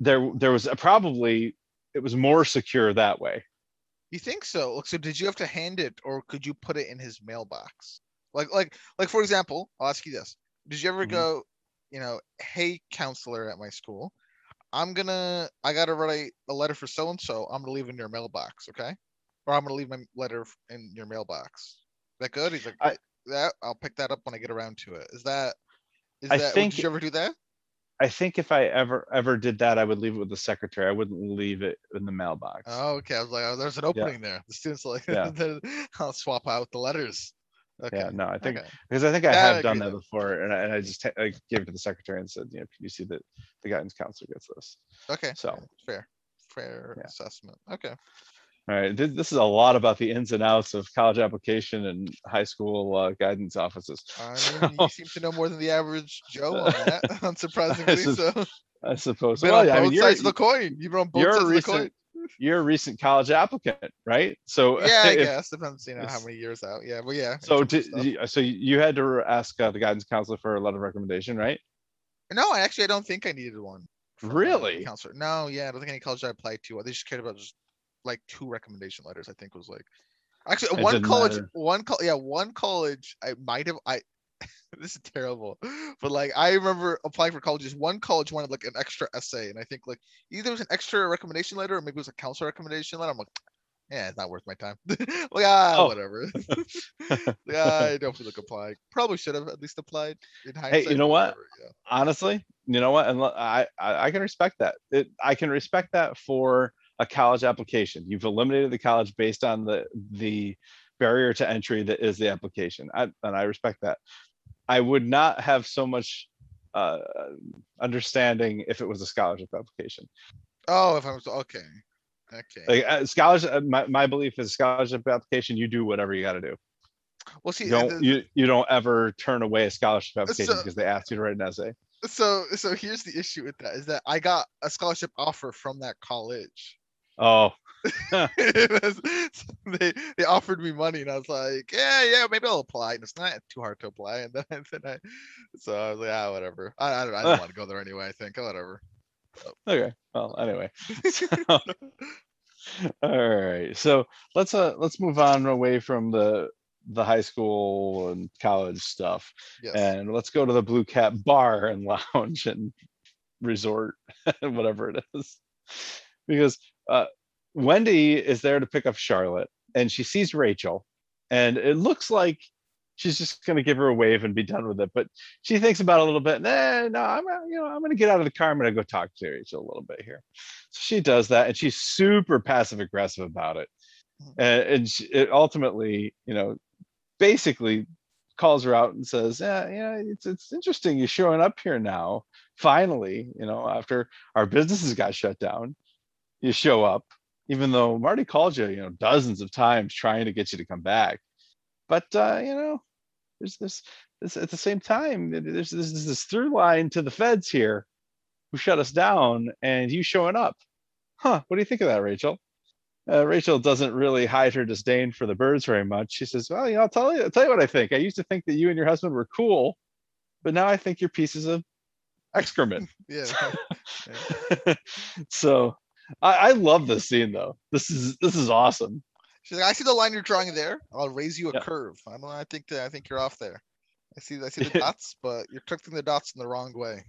there, there was a, probably it was more secure that way. You think so? Look, So did you have to hand it or could you put it in his mailbox? Like like like for example, I'll ask you this. Did you ever Mhm. go, you know, hey counselor at my school, I'm gonna I gotta write a letter for so and so. I'm gonna leave it in your mailbox, okay? Or I'm gonna leave my letter in your mailbox. Is that good? He's like, I- that I'll pick that up when I get around to it. Is that is I that think- did you ever do that? I think if I ever ever did that, I would leave it with the secretary. I wouldn't leave it in the mailbox. Oh, okay. I was like, oh, there's an opening there. The students are like, Yeah. I'll swap out the letters. Okay. Yeah, no, I think okay. because I think I Yeah, I have done that though. before, and I, and I just ta- I gave it to the secretary and said, you know, can you see that the guidance counselor gets this? Okay. So- fair, fair Yeah. assessment. Okay. All right, this, this is a lot about the ins and outs of college application and high school uh, guidance offices. I So, you seem to know more than the average Joe on that, unsurprisingly. This is- So, I suppose. Well, yeah, I mean, both you're, sides of the coin. You've been on both you're a sides of the coin. recent you're a recent college applicant, right? So Yeah, I if- guess depends. You know how many years out. Yeah, but yeah. So did you, so you had to ask uh, the guidance counselor for a letter of recommendation, right? No, actually I don't think I needed one. uh, Really? Counselor. No, yeah, I don't think any college I applied to. They just cared about just like two recommendation letters. I think was like actually It one college, matter. one col yeah, one college. I might have I. this is terrible, but like I remember applying for colleges. One college wanted like an extra essay, and I think like either it was an extra recommendation letter or maybe it was a counselor recommendation letter. I'm like, yeah, it's not worth my time. like, ah, Oh. whatever. like, ah, I don't feel like applying. Probably should have at least applied in hindsight. you know what? whatever, Yeah. honestly, you know what? And I, I, I can respect that. It, I can respect that for a college application. You've eliminated the college based on the, the barrier to entry that is the application. I, and I respect that. I would not have so much, uh, understanding if it was a scholarship application. Oh, if I was okay. Okay. Like uh, scholarship, uh, my, my belief is scholarship application, you do whatever you gotta do. well, see, You don't, the- you, you don't ever turn away a scholarship application So- because they asked you to write an essay. so so here's the issue with that is that I got a scholarship offer from that college. Oh, they they offered me money and I was like, yeah, yeah, maybe I'll apply. And it's not too hard to apply. And then, and then I, so I was like, ah, whatever. I, I don't, I don't want to go there anyway. I think oh, whatever. okay. Well, anyway. So- All right, so let's uh let's move on away from the the high school and college stuff, Yes. and let's go to the Blue Cat Bar and Lounge and Resort, whatever it is, because uh, Wendy is there to pick up Charlotte, and she sees Rachel, and it looks like she's just gonna give her a wave and be done with it, but she thinks about it a little bit. Nah, no, I'm gonna, you know I'm gonna get out of the car. I'm gonna go talk to Rachel a little bit here. So she does that, and she's super passive aggressive about it, Mhm. and, and she, it ultimately, you know, basically calls her out and says, "Yeah, yeah, it's it's interesting you're showing up here now. Finally, you know, after our businesses got shut down, you show up, even though Marty called you, you know, dozens of times trying to get you to come back. But uh, you know, there's this, this at the same time, there's this, there's this through line to the feds here who shut us down, and you showing up. Huh? What do you think of that, Rachel? Uh, Rachel doesn't really hide her disdain for the Byrdes very much. She says, "Well, you know, I'll tell you, I'll tell you what I think. I used to think that you and your husband were cool, but now I think you're pieces of excrement." yeah. so, I, I love this scene though. This is this is awesome. She's like, I see the line you're drawing there. I'll raise you a Yeah. curve. I don't. I think that I think you're off there. I see. I see the dots, but you're connecting the dots in the wrong way.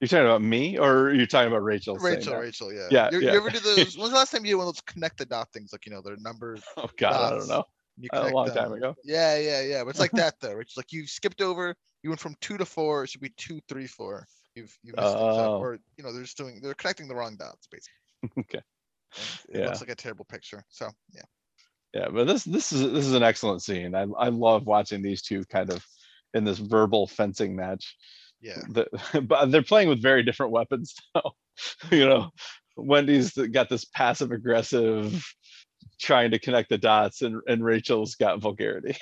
You're talking about me, or you're talking about Rachel? Rachel. Rachel, yeah. Yeah, You, yeah. you ever do those? When's the last time you did one of those connect the dot things? Like you know, their numbers. Oh God, I don't know. You A long them. time ago. Yeah, yeah, yeah. But it's like that though. It's like you skipped over. You went from two to four. It should be two, three, four. You've you missed Oh. or you know they're just doing. They're connecting the wrong dots basically. Okay. It Yeah. looks like a terrible picture. So yeah. Yeah, but this this is this is an excellent scene. I I love watching these two kind of in this verbal fencing match. Yeah. The, but they're playing with very different weapons now. you know, Wendy's got this passive aggressive trying to connect the dots, and and Rachel's got vulgarity.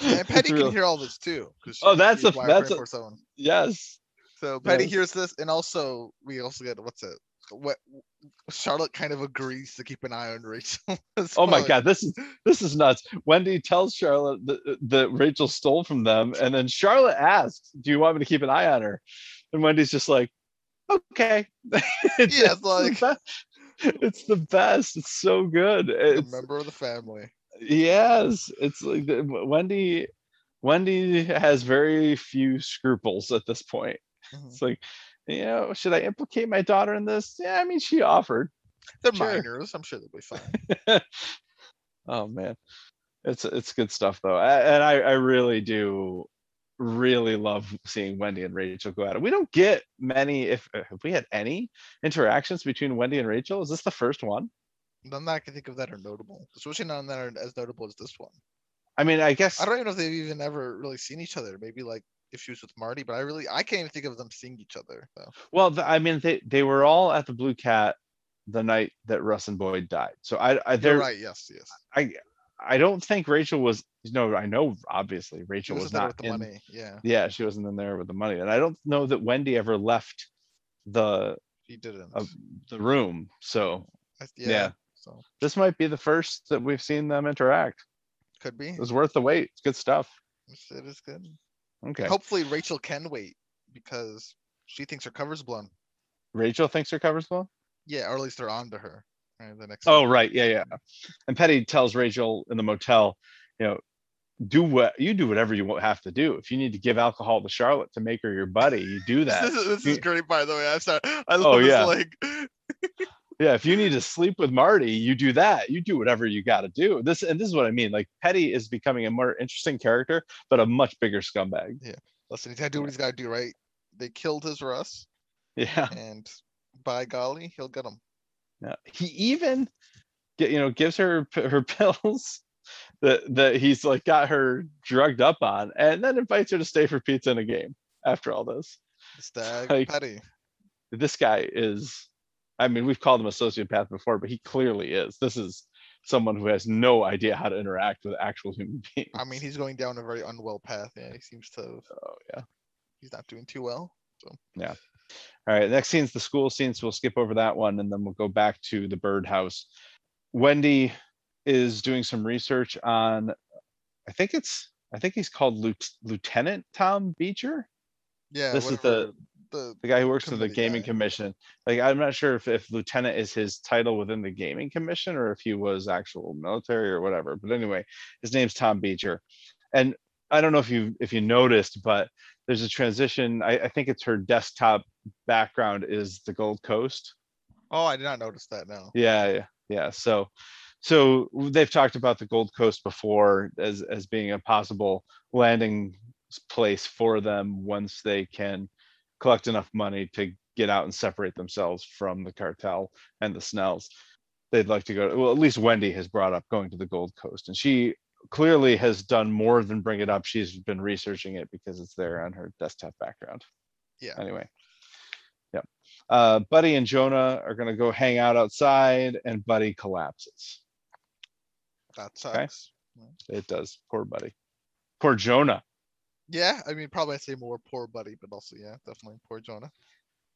So, And it's Petty real- can hear all this too. 'cause Oh, she- that's she's a- wired that's a- 24/7. yes. So Petty Yes. hears this, and also we also get what's it? What Charlotte kind of agrees to keep an eye on Rachel. Oh my god, this is this is nuts. Wendy tells Charlotte that, that Rachel stole from them, and then Charlotte asks, "Do you want me to keep an eye on her?" And Wendy's just like, "Okay." it's, Yeah, it's like- the it's the best. It's so good. A member of the family. yes, it's like the, Wendy. Wendy has very few scruples at this point. Mhm. It's like, you know, should I implicate my daughter in this? Yeah, I mean, she offered. They're Sure. minors. I'm sure they'll be fine. oh man it's it's good stuff though A- and i i really do really love seeing wendy and rachel go at it we don't get many if uh, if we had any interactions between wendy and rachel is this the first one None that I can think of that are notable, especially none that are as notable as this one. i mean i guess I don't even know if they've even ever really seen each other. Maybe like was with Marty, but I really I can't even think of them seeing each other. So well the, i mean they they were all at the blue cat the night that russ and boyd died so i i you're they're right. Yes, yes. i i don't think rachel was no i know obviously rachel was there with the in, money. Yeah, yeah she wasn't in there with the money and i don't know that wendy ever left the he didn't. of the room. So yeah. yeah. So this might be the first that we've seen them interact. could be. It was worth the wait. It's good stuff. It is good. Okay. Hopefully Rachel can wait because she thinks her cover's blown. Rachel thinks her covers blown? Yeah, or at least they're on to her. Right, the next. Oh right, yeah, yeah. And Petty tells Rachel in the motel, you know, do what you do whatever you have to do. If you need to give alcohol to Charlotte to make her your buddy, you do that. This is, this is great, by the way. I'm sorry. I oh, love Oh, this yeah. like Yeah, if you need to sleep with Marty, you do that. You do whatever you got to do. This and this is what I mean. Like Petty is becoming a more interesting character, but a much bigger scumbag. Yeah. Listen, he's gotta do what he's gotta do, right? They killed his Russ, Yeah. and by golly, he'll get him. Yeah, he even get you know gives her her pills that that he's like got her drugged up on, and then invites her to stay for pizza in a game. After all this, Stag Like- Petty. this guy is. I mean, we've called him a sociopath before, but he clearly is. This is someone who has no idea how to interact with actual human beings. I mean, he's going down a very unwell path. Yeah, he seems to. oh yeah. He's not doing too well. So. Yeah. All right, next scene's the school scene, so we'll skip over that one and then we'll go back to the birdhouse. Wendy is doing some research on, I think it's, I think he's called Lieu- Lieutenant Tom Beecher, Yeah. This is whatever, the the guy who works for the gaming guy. commission. Like, I'm not sure if, if lieutenant is his title within the gaming commission or if he was actual military or whatever. But anyway, his name's Tom Beecher. And I don't know if you, if you noticed, but there's a transition. I, I think it's her desktop background is the Gold Coast. Oh, I did not notice that. No. Yeah, yeah, yeah. So, so they've talked about the Gold Coast before as as being a possible landing place for them once they can collect enough money to get out and separate themselves from the cartel and the Snells. They'd like to go. Well, at least Wendy has brought up going to the Gold Coast, and she clearly has done more than bring it up. She's been researching it because it's there on her desktop background. Yeah. Anyway. Yep. Uh, Buddy and Jonah are gonna go hang out outside and Buddy collapses. That sucks. It does. Poor Buddy. Poor Jonah. Yeah, I mean, probably I say more poor buddy, but also yeah, definitely poor Jonah.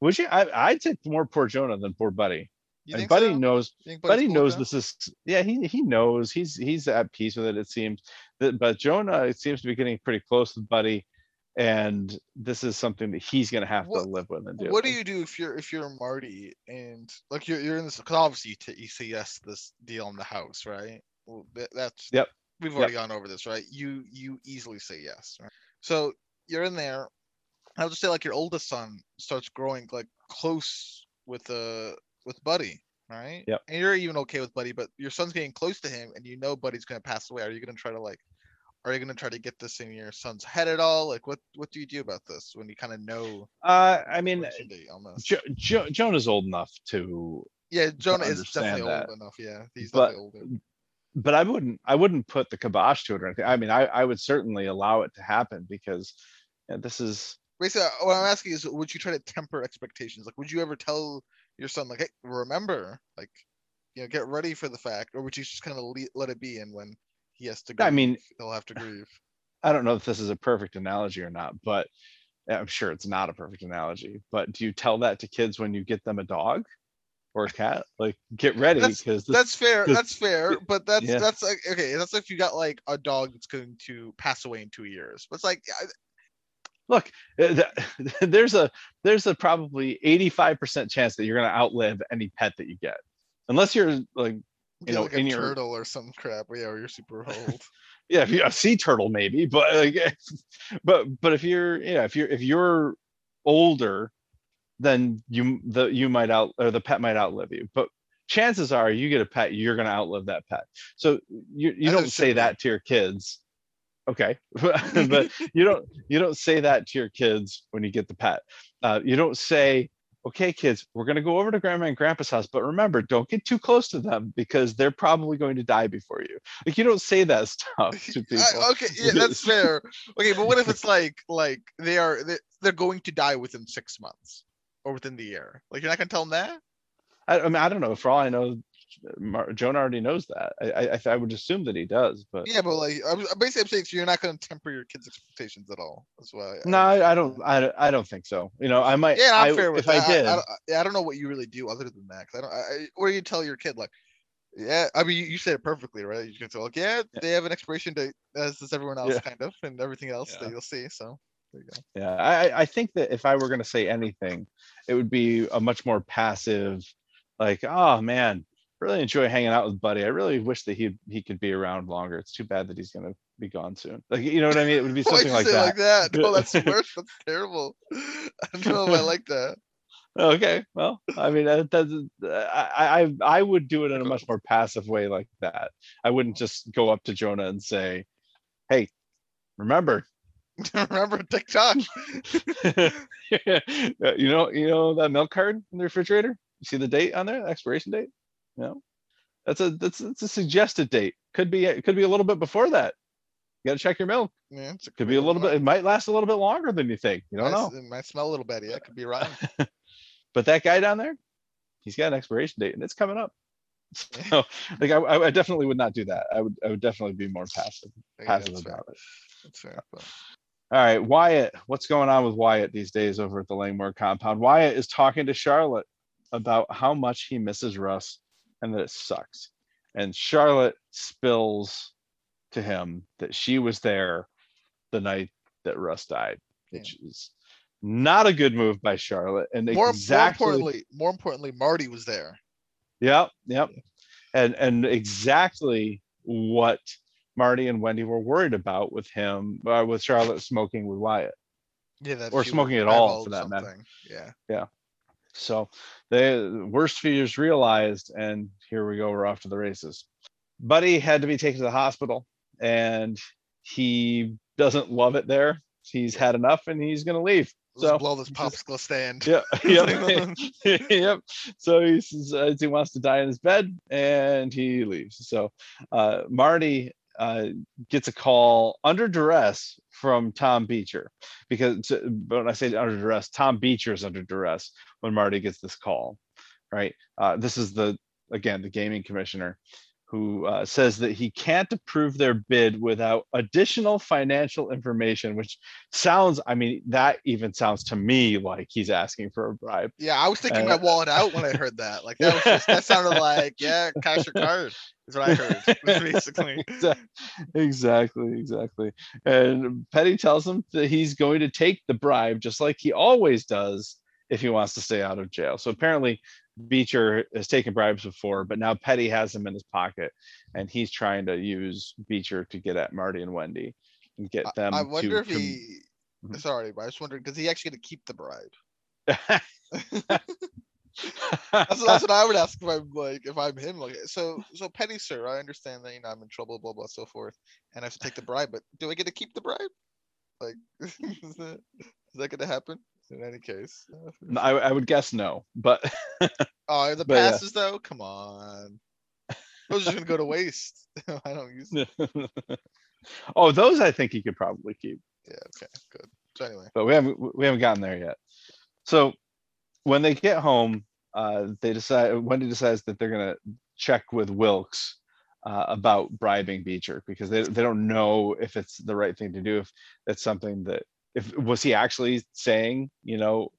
Would you? I, I'd say more poor Jonah than poor Buddy. You And Buddy so? knows. Buddy cool knows that? this is. Yeah, he he knows. He's he's at peace with it. It seems. That, but Jonah it seems to be getting pretty close with Buddy, and this is something that he's gonna have What- to live with and deal What do you do if you're if you're Marty and like you're you're in this? Because obviously you, t- you say yes to this deal in the house, right? Well, that, that's Yep. We've Yep. already gone over this, right? You you easily say yes. Right? So you're in there. I'll just say like your oldest son starts growing like close with uh with Buddy, right? Yeah. And you're even okay with Buddy, but your son's getting close to him, and you know Buddy's gonna pass away. Are you gonna try to like? Are you gonna try to get this in your son's head at all? Like, what what do you do about this when you kind of know? Uh, I mean, on jo- jo- Jonah's old enough to Yeah, Jonah is definitely that. old enough. Yeah, he's But- definitely older. But I wouldn't I wouldn't put the kibosh to it or anything. I mean, I, I would certainly allow it to happen because yeah, this is Basically, uh, what I'm asking is, would you try to temper expectations? Like, would you ever tell your son, like, hey, remember, like, you know, get ready for the fact, or would you just kind of le- let it be, and when he has to, grieve, I mean- he'll have to grieve. I don't know if this is a perfect analogy or not, but I'm sure it's not a perfect analogy. But do you tell that to kids when you get them a dog or a cat? Like, get ready That's- because this, That's fair. this- That's fair. But that's Yeah. that's like okay. That's if you got like a dog that's going to pass away in two years. But it's like I- look, uh, there's a there's a probably 85% chance that you're gonna outlive any pet that you get, unless you're like get know, like a in your- turtle or some crap. Yeah, or you're super old. yeah, if you're a sea turtle maybe, but like, but but if you're yeah, if you're if you're older, then you the you might out or the pet might outlive you. But chances are you get a pet, you're gonna outlive that pet. So you you As don't say that to your kids. Okay, but you don't you don't say that to your kids when you get the pet. Uh, you don't say, okay, kids, we're gonna go over to grandma and grandpa's house, but remember, don't get too close to them because they're probably going to die before you. Like you don't say that stuff to people. I- okay, yeah, that's fair. Okay, but what if it's like like they are they, they're going to die within six months or within the year? Like you're not gonna tell them that? I, I mean, I don't know. For all I know, Mar- Jonah already knows that. I, I, I would assume that he does, but Yeah, but like I'm, basically I'm saying so you're not gonna temper your kids' expectations at all. That's why. no, I, I don't. I, don't- I don't think so. You know, I might. Yeah, I'm fair with if that. I did. I, don't, yeah, I don't know what you really do other than that. 'cause I don't. I, or you tell your kid like, yeah. I mean, you, you said it perfectly, right? You can say like, yeah, Yeah. they have an expiration date as does everyone else, Yeah. kind of, and everything else that you'll see. So there you go. Yeah, I, I- I think that if I were going to say anything, it would be a much more passive, like, oh man, really enjoy hanging out with Buddy. I really wish that he he could be around longer. It's too bad that he's going to be gone soon. Like, you know what I mean? It would be something like that. like that? No, that's worse. That's terrible. I don't know if I like that. Okay, well, I mean, that, that's, I, I, I would do it in a much more passive way like that. I wouldn't just go up to Jonah and say, "Hey, remember, Remember TikTok? you know, you know that milk card in the refrigerator. You see the date on there, the expiration date. You know, that's a that's that's a suggested date. Could be it could be a little bit before that. You got to check your milk. Yeah, it's Could be a little bit. It might last a little bit longer than you think. You don't might, know. It might smell a little bad. Yeah, it could be rotten. But that guy down there, he's got an expiration date and it's coming up. So, like, I, I definitely would not do that. I would, I would definitely be more passive, Yeah, passive fair. about it. That's fair. but- All right, Wyatt, what's going on with Wyatt these days over at the Langmore compound? Wyatt is talking to Charlotte about how much he misses Russ and that it sucks. And Charlotte spills to him that she was there the night that Russ died, which is not a good move by Charlotte. And More, exactly, more importantly, more importantly, Marty was there. Yep, yep. And and exactly what Marty and Wendy were worried about with him, uh, with Charlotte smoking with Wyatt. Yeah, that Or she smoking at all, for that matter. something. Yeah. So the worst fears realized, and here we go, we're off to the races. Buddy had to be taken to the hospital, and he doesn't love it there. He's had enough, and he's gonna leave. Let's So blow this popsicle stand. Yeah, yep, yep. So he says he wants to die in his bed, and he leaves. So uh, Marty uh, gets a call under duress from Tom Beecher because when I say under duress, Tom Beecher is under duress when Marty gets this call, right? Uh, this is the again the gaming commissioner who uh, says that he can't approve their bid without additional financial information, which sounds, I mean, that even sounds to me like he's asking for a bribe. Yeah, I was thinking Uh, my wallet out when I heard that. Like that was just that sounded like yeah, cash your card is what I heard basically. Exactly, exactly. And Petty tells him that he's going to take the bribe just like he always does if he wants to stay out of jail. So apparently Beecher has taken bribes before, but now Petty has him in his pocket and he's trying to use Beecher to get at Marty and Wendy and get I- them I to wonder if he. Mhm. Sorry, but I was wondering because he actually gonna keep the bribe. That's, that's what I would ask if I'm like if I'm him. Like so so petty sir, I understand that you know I'm in trouble, blah blah so forth, and I have to take the bribe, but do I get to keep the bribe? Like is that is that gonna happen? In any case. I, I would guess no, but Oh, the But yeah. passes though? Come on. Those are gonna go to waste. I don't use them. oh, those I think he could probably keep. Yeah, okay, good. So anyway. but we haven't we haven't gotten there yet. So when they get home, uh, they decide Wendy decides that they're gonna check with Wilkes uh, about bribing Beecher because they they don't know if it's the right thing to do. If it's something that if was he actually saying, you know,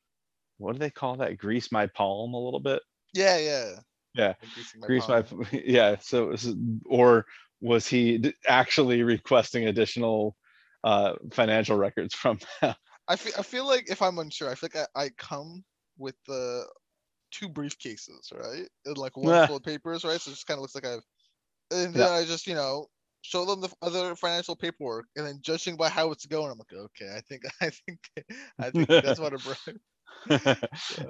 what do they call that? Grease my palm a little bit. Yeah, yeah. Yeah, greasing Grease my yeah. So is- or was he d- actually requesting additional uh, financial records from them? I feel I feel like if I'm unsure, I feel like I, I come with the two briefcases, right? And like one Yeah. full of papers, right? So it just kind of looks like I've and Yeah. then I just, you know, show them the other financial paperwork and then judging by how it's going, I'm like, okay, I think I think I think that's what a bribe.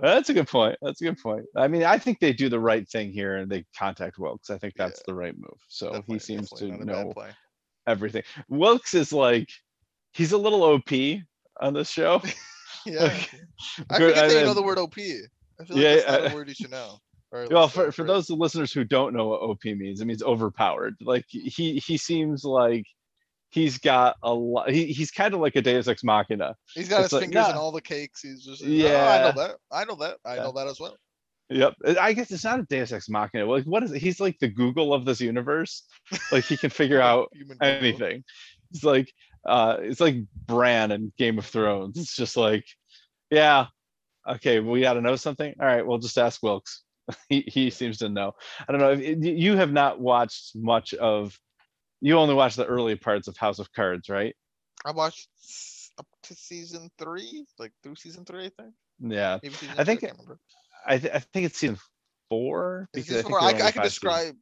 That's a good point. That's a good point. I mean, I think they do the right thing here and they contact Wilkes. I think that's the right move. So he seems to definitely not a bad know everything. Wilkes is like, he's a little OP on this show. Yeah. Like, I forget that you know the word OP. I feel like Yeah, that's not uh, a word you should know. Well, for, for those listeners who don't know what OP means, it means overpowered. Like he he seems like he's got a lot. He, he's kind of like a Deus Ex Machina. He's got it's his like, fingers in all the cakes. He's just like, "Oh, I Yeah. know that. I know that. I Yeah. know that as well. Yep. I guess it's not a Deus Ex Machina. Like what is it? He's like the Google of this universe. Like he can figure out anything. It's like uh it's like Bran in Game of Thrones. It's just like, yeah, okay, we gotta know something. All right, we'll just ask Wilkes. he he seems to know. I don't know if you have not watched much of you only watched the early parts of House of Cards, right? I watched up to season three, like through season three, I think. Yeah. I think two, I can't remember. I th- I think it's season four. Is because this four? there I, are I can seasons. describe.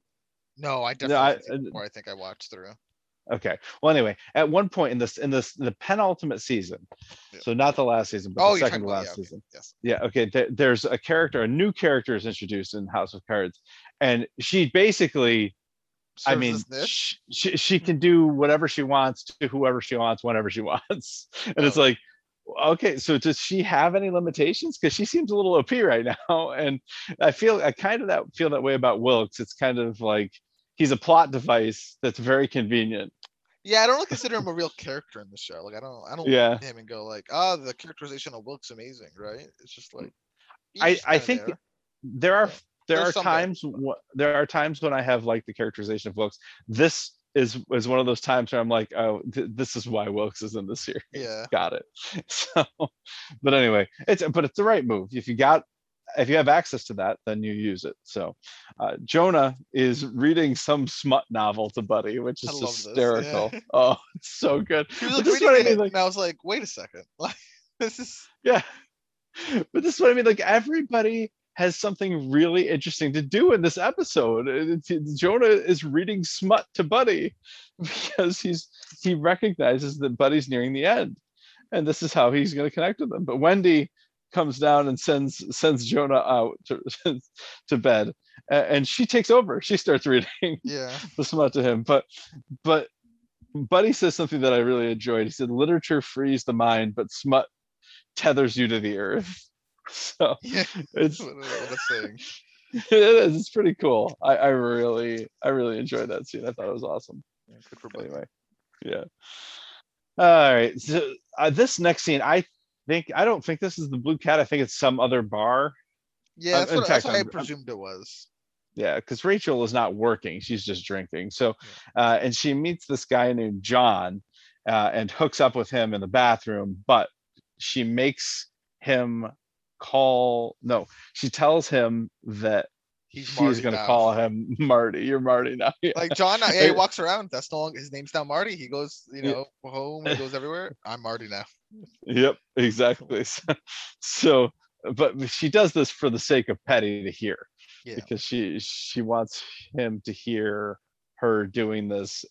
No, I No, I- definitely. uh, four, I think I watched through. Okay. Well, anyway, at one point in this in this the penultimate season, Yeah. so not the last season, but Oh, the second to last yeah, okay, season. Yes. Yeah. Okay. There, there's a character, a new character is introduced in House of Cards, and she basically, I mean, as this. sh- she she can do whatever she wants to whoever she wants whenever she wants, and it's Oh. like. Okay, so does she have any limitations? Because she seems a little OP right now, and I feel I kind of that feel that way about Wilkes. It's kind of like he's a plot device that's very convenient. Yeah, I don't really consider him a real character in the show. Like I don't I don't Yeah. look at him and go like, oh, the characterization of Wilk's amazing, right? It's just like I I think there. there are Yeah. there There's are times there are times when I have like the characterization of Wilkes. This is is one of those times where I'm like, oh, th- this is why Wilkes is in this series. Yeah. Got it. So, but anyway, it's but it's the right move. If you got if you have access to that, then you use it. So, uh, Jonah is reading some smut novel to Buddy, which is I love this, hysterical. yeah. Oh, it's so good. He was like this is what I mean, like- and I was like, wait a second. Like this is Yeah. But this is what I mean. Like everybody has something really interesting to do in this episode. It's- it's- Jonah is reading smut to Buddy because he's he recognizes that Buddy's nearing the end, and this is how he's going to connect with them. But Wendy comes down and sends sends Jonah out to to bed, and she takes over. She starts reading yeah. the smut to him. But but Buddy says something that I really enjoyed. He said, "Literature frees the mind, but smut tethers you to the earth." So Yeah. it's What a, saying. it is it's pretty cool. I, I really I really enjoyed that scene. I thought it was awesome. Yeah, good for Buddy. Anyway, yeah. All right. So uh, this next scene, I think I don't think this is the Blue Cat. I think it's some other bar. Yeah, Uh, that's in what, that's what I presumed it was. Yeah, because Rachel is not working; she's just drinking. So, uh, and she meets this guy named John, uh, and hooks up with him in the bathroom. But she makes him call. No, she tells him that He's she's Marty going to call him Marty. You're Marty now. Yeah. Like John, yeah, he walks around. That's no longer his name's now Marty. He goes, you Yeah. know, home. He goes everywhere. I'm Marty now. Yep, exactly. So, so, but she does this for the sake of Petty to hear. Yeah. because she she wants him to hear her doing this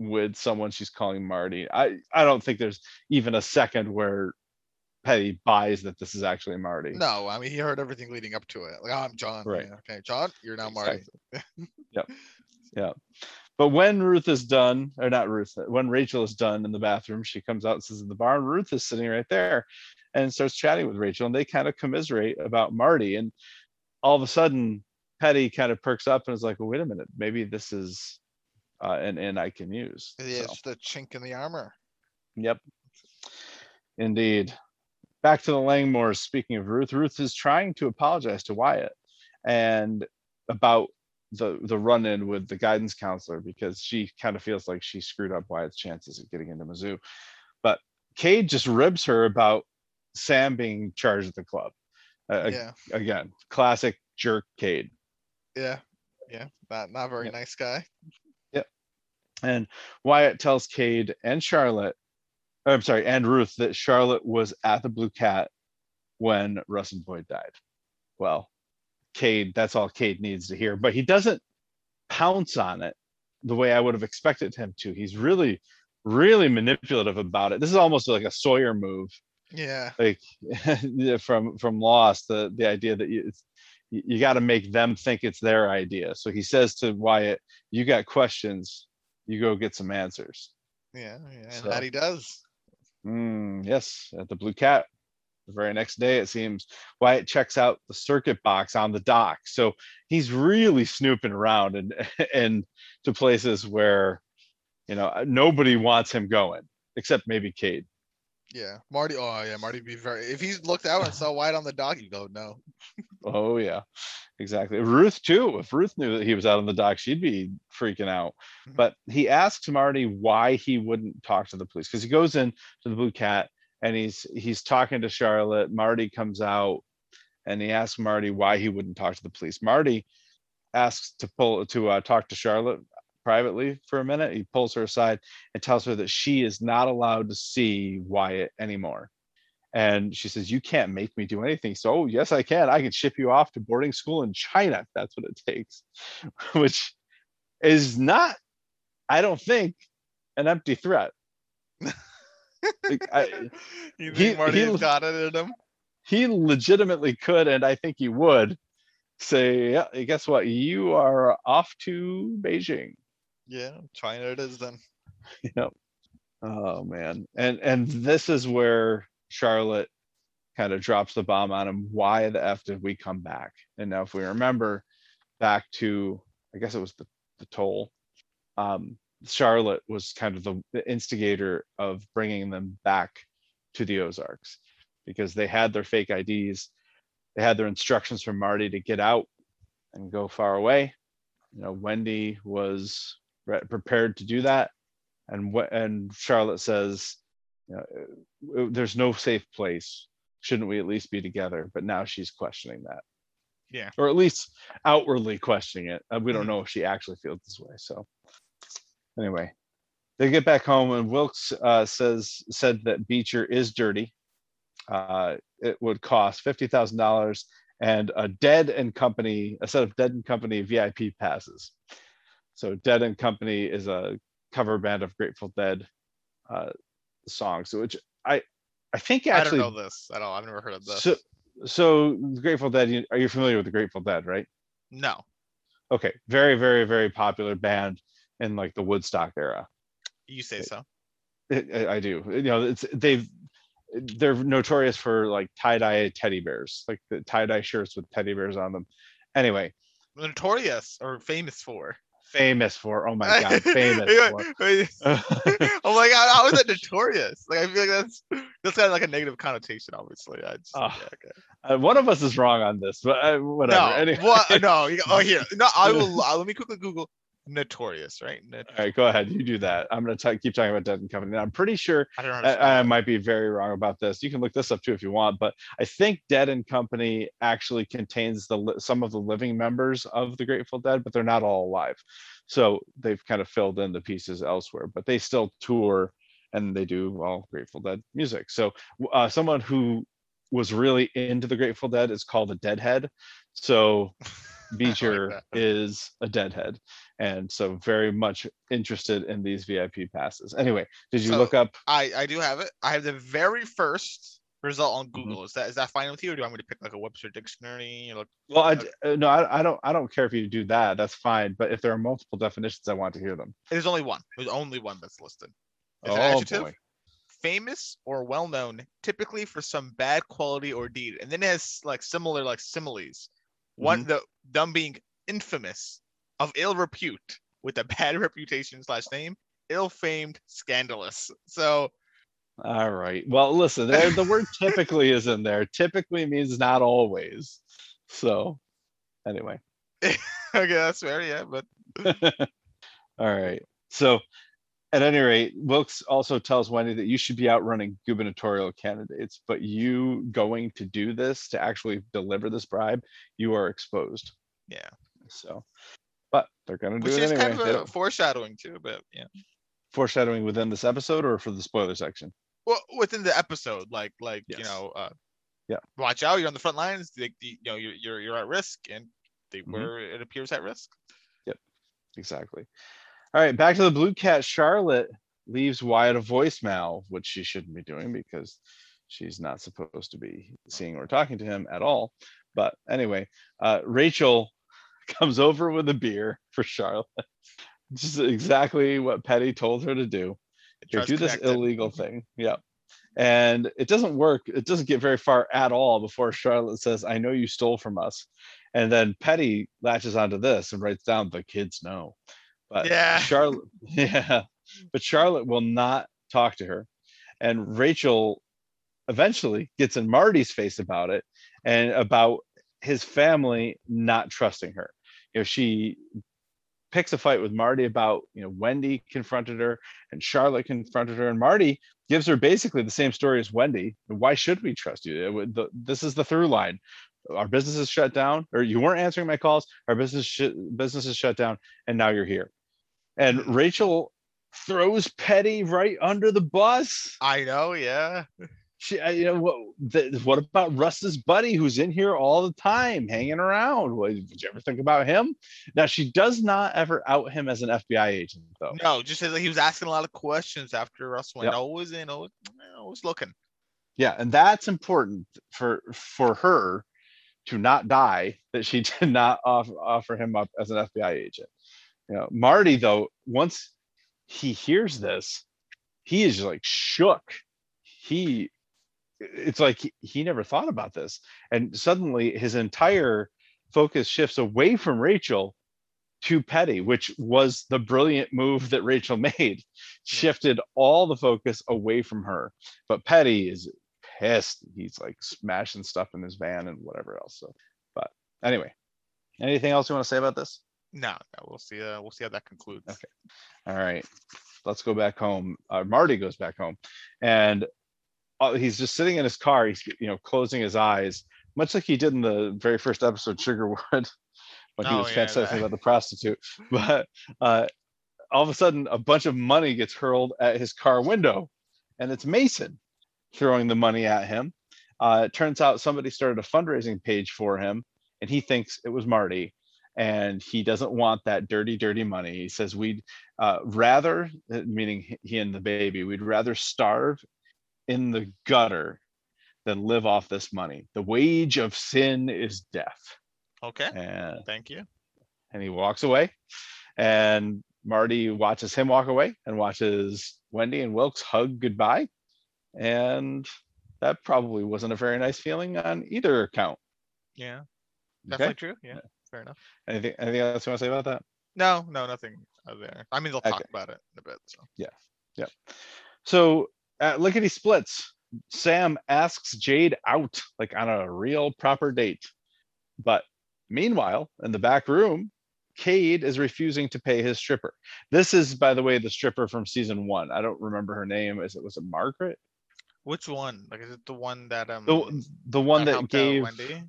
with someone she's calling Marty. I I don't think there's even a second where Petty buys that this is actually Marty. No, I mean he heard everything leading up to it. Like, oh, I'm John. Right. Yeah, okay, John, you're now Marty. Exactly. yep. Yep. But when Ruth is done, or not Ruth, when Rachel is done in the bathroom, she comes out and says in the bar, and Ruth is sitting right there and starts chatting with Rachel, and they kind of commiserate about Marty. And all of a sudden, Petty kind of perks up and is like, well, wait a minute, maybe this is uh, an I can use. Yeah, So, it's the chink in the armor. Yep. Indeed. Back to the Langmores. Speaking of Ruth, Ruth is trying to apologize to Wyatt and about the the run-in with the guidance counselor because she kind of feels like she screwed up Wyatt's chances of getting into Mizzou. But Cade just ribs her about Sam being charged at the club. Uh, yeah, Again, classic jerk Cade. yeah, yeah. Not not very Yep. nice guy. Yep. And Wyatt tells Cade and Charlotte, I'm sorry, and Ruth that Charlotte was at the Blue Cat when Russ and Boyd died. Well, Cade, that's all Cade needs to hear, but he doesn't pounce on it the way I would have expected him to. He's really, really manipulative about it. This is almost like a Sawyer move, Yeah, like from from Lost. The the idea that you you, got to make them think it's their idea. So he says to Wyatt, "You got questions, you go get some answers." yeah, yeah. And So- Hattie does. Mm, yes, at the Blue Cat. The very next day, it seems, Wyatt checks out the circuit box on the dock. So he's really snooping around and and to places where, you know, nobody wants him going except maybe Cade. Yeah, Marty. Oh yeah, Marty. Be very. If he looked out and saw Wyatt on the dock, he'd go no. Oh yeah, exactly. Ruth too. If Ruth knew that he was out on the dock, she'd be freaking out. Mhm. But he asks Marty why he wouldn't talk to the police because he goes in to the Blue Cat and he's he's talking to Charlotte. Marty comes out and he asks Marty why he wouldn't talk to the police. Marty asks to pull to uh, talk to Charlotte privately for a minute. He pulls her aside and tells her that she is not allowed to see Wyatt anymore. And she says, You can't make me do anything. So, oh, yes, I can. I can ship you off to boarding school in China if that's what it takes, which is not, I don't think, an empty threat. Like, I- you think he- Marty's he- got it in him? he legitimately could, and I think he would say, "Yeah, guess what? You are off to Beijing." Yeah, China it is then. Yep. Oh man, and and this is where Charlotte kind of drops the bomb on him. Why the f did we come back? And now, if we remember back to, I guess it was the the toll. Um, Charlotte was kind of the, the instigator of bringing them back to the Ozarks because they had their fake IDs. They had their instructions from Marty to get out and go far away. You know, Wendy was re- prepared to do that. And what and charlotte says you know, uh, there's no safe place. Shouldn't we at least be together? But now she's questioning that. Yeah. or at least outwardly questioning it. Uh, we don't Mhm. know if she actually feels this way so. Anyway they get back home and wilkes uh, says said that beecher is dirty. Uh, it would cost $50000 and a dead and company a set of dead and company vip passes so dead and company is a cover band of Grateful Dead uh, songs, which I I think actually. I don't know this at all. I've never heard of this. So, so Grateful Dead. you- Are you familiar with the Grateful Dead, right? no. Okay, very very very popular band in like the Woodstock era. You say so. I do. You know, it's they've they're notorious for like tie dye teddy bears, like the tie dye shirts with teddy bears on them. Anyway, Notorious or famous for. Famous for oh my god, famous for. oh my god, how is that notorious? Like I feel like that's that's got like a negative connotation, obviously. I just, Oh, yeah, okay. Uh, one of us is wrong on this, but uh, whatever. No, anyway. what? No, oh here. No, I will. Uh, let me quickly Google notorious. Right? All right, go ahead. You do that. I'm going to keep talking about Dead and Company. Now, I'm pretty sure I don't. I, I might be very wrong about this. You can look this up too if you want, but I think Dead and Company actually contains the some of the living members of the Grateful Dead, but they're not all alive. So they've kind of filled in the pieces elsewhere, but they still tour and they do all Grateful Dead music. So uh, someone who was really into the Grateful Dead is called a Deadhead. So Beecher is a Deadhead, and so very much interested in these VIP passes. Anyway, did you So- look up? I I do have it. I have the very first result on Mm-hmm. Google. Is that is that fine with you, or do you want me to pick like a Webster dictionary? Or look, Well, I Okay. uh, no, I, I don't I don't care if you do that. That's fine. But if there are multiple definitions, I want to hear them. there's only one. There's only one that's listed. It's oh an adjective, boy. famous or well known, typically for some bad quality or deed, and then it has like similar like similes. Mm-hmm. One the them being infamous, of ill repute, with a bad reputation slash name, ill-famed, scandalous. So All right. Well, listen, there, the word typically is in there. Typically means not always. So, anyway. okay, that's fair, yeah. But All right. So, at any rate, Wilkes also tells Wendy that you should be out running gubernatorial candidates, but you going to do this to actually deliver this bribe, you are exposed. yeah, So, they're going to do which it is anyway. kind of foreshadowing too. But yeah, foreshadowing within this episode or for the spoiler section? well, within the episode, like like you know, uh, Yeah. watch out, you're on the front lines. They, you know, you're you're you're at risk, and they Mhm. were it appears at risk. Yep, exactly. All right, back to the Blue Cat. Charlotte leaves Wyatt a voicemail, which she shouldn't be doing because she's not supposed to be seeing or talking to him at all. But anyway, uh, Rachel comes over with a beer for Charlotte. This is exactly what Petty told her to do. Here, do this connected. illegal thing. Yeah. And it doesn't work. It doesn't get very far at all before Charlotte says, I know you stole from us. And then Petty latches onto this and writes down, the kids know. But Yeah. Charlotte, yeah. But Charlotte will not talk to her. And Rachel eventually gets in Marty's face about it and about his family not trusting her. You know, she picks a fight with Marty about, you know, Wendy confronted her and Charlotte confronted her, and Marty gives her basically the same story as Wendy. Why should we trust you? It the- This is the through line. Our business is shut down, or you weren't answering my calls. Our business sh- business is shut down, and now you're here. And Rachel throws Petty right under the bus. I know, yeah. she, uh, you know, what, the, what about Russ's buddy who's in here all the time, hanging around? What, did you ever think about him? Now, she does not ever out him as an FBI agent, though. No, just that he was asking a lot of questions after Russ went. Yep. Always in, always, always looking. Yeah, and that's important for for her to not die. That she did not offer, offer him up as an FBI agent. You know, Marty though, once he hears this, he is like shook. He, it's like he, he never thought about this, and suddenly his entire focus shifts away from Rachel to Petty, which was the brilliant move that Rachel made. Shifted all the focus away from her, but Petty is pissed. He's like smashing stuff in his van and whatever else. So, but anyway, anything else you want to say about this? No, no, we'll see. Uh, we'll see how that concludes. Okay. All right, let's go back home. Uh, Marty goes back home, and he's just sitting in his car. He's you know closing his eyes, much like he did in the very first episode, Sugarwood, when he Oh, was yeah, fantasizing about the prostitute. But uh, all of a sudden, a bunch of money gets hurled at his car window, and it's Mason throwing the money at him. Uh, it turns out somebody started a fundraising page for him, and he thinks it was Marty, and he doesn't want that dirty, dirty money. He says we'd uh, rather, uh, meaning he and the baby, we'd rather starve in the gutter than live off this money. The wage of sin is death. Okay. And Thank you. and he walks away and marty watches him walk away and watches wendy and wilkes hug goodbye and that probably wasn't a very nice feeling on either account Yeah, okay true. Yeah, fair enough. anything anything else you want to say about that No, no, nothing there. I mean, they'll talk Okay. about it in a bit. So Yeah. Yeah. so at lickety splits sam asks jade out like on a real proper date but meanwhile in the back room Cade is refusing to pay his stripper. This is, by the way, the stripper from season one. I don't remember her name. Is it was it Margaret? which one? Like, is it the one that um The the one that out gave Wendy?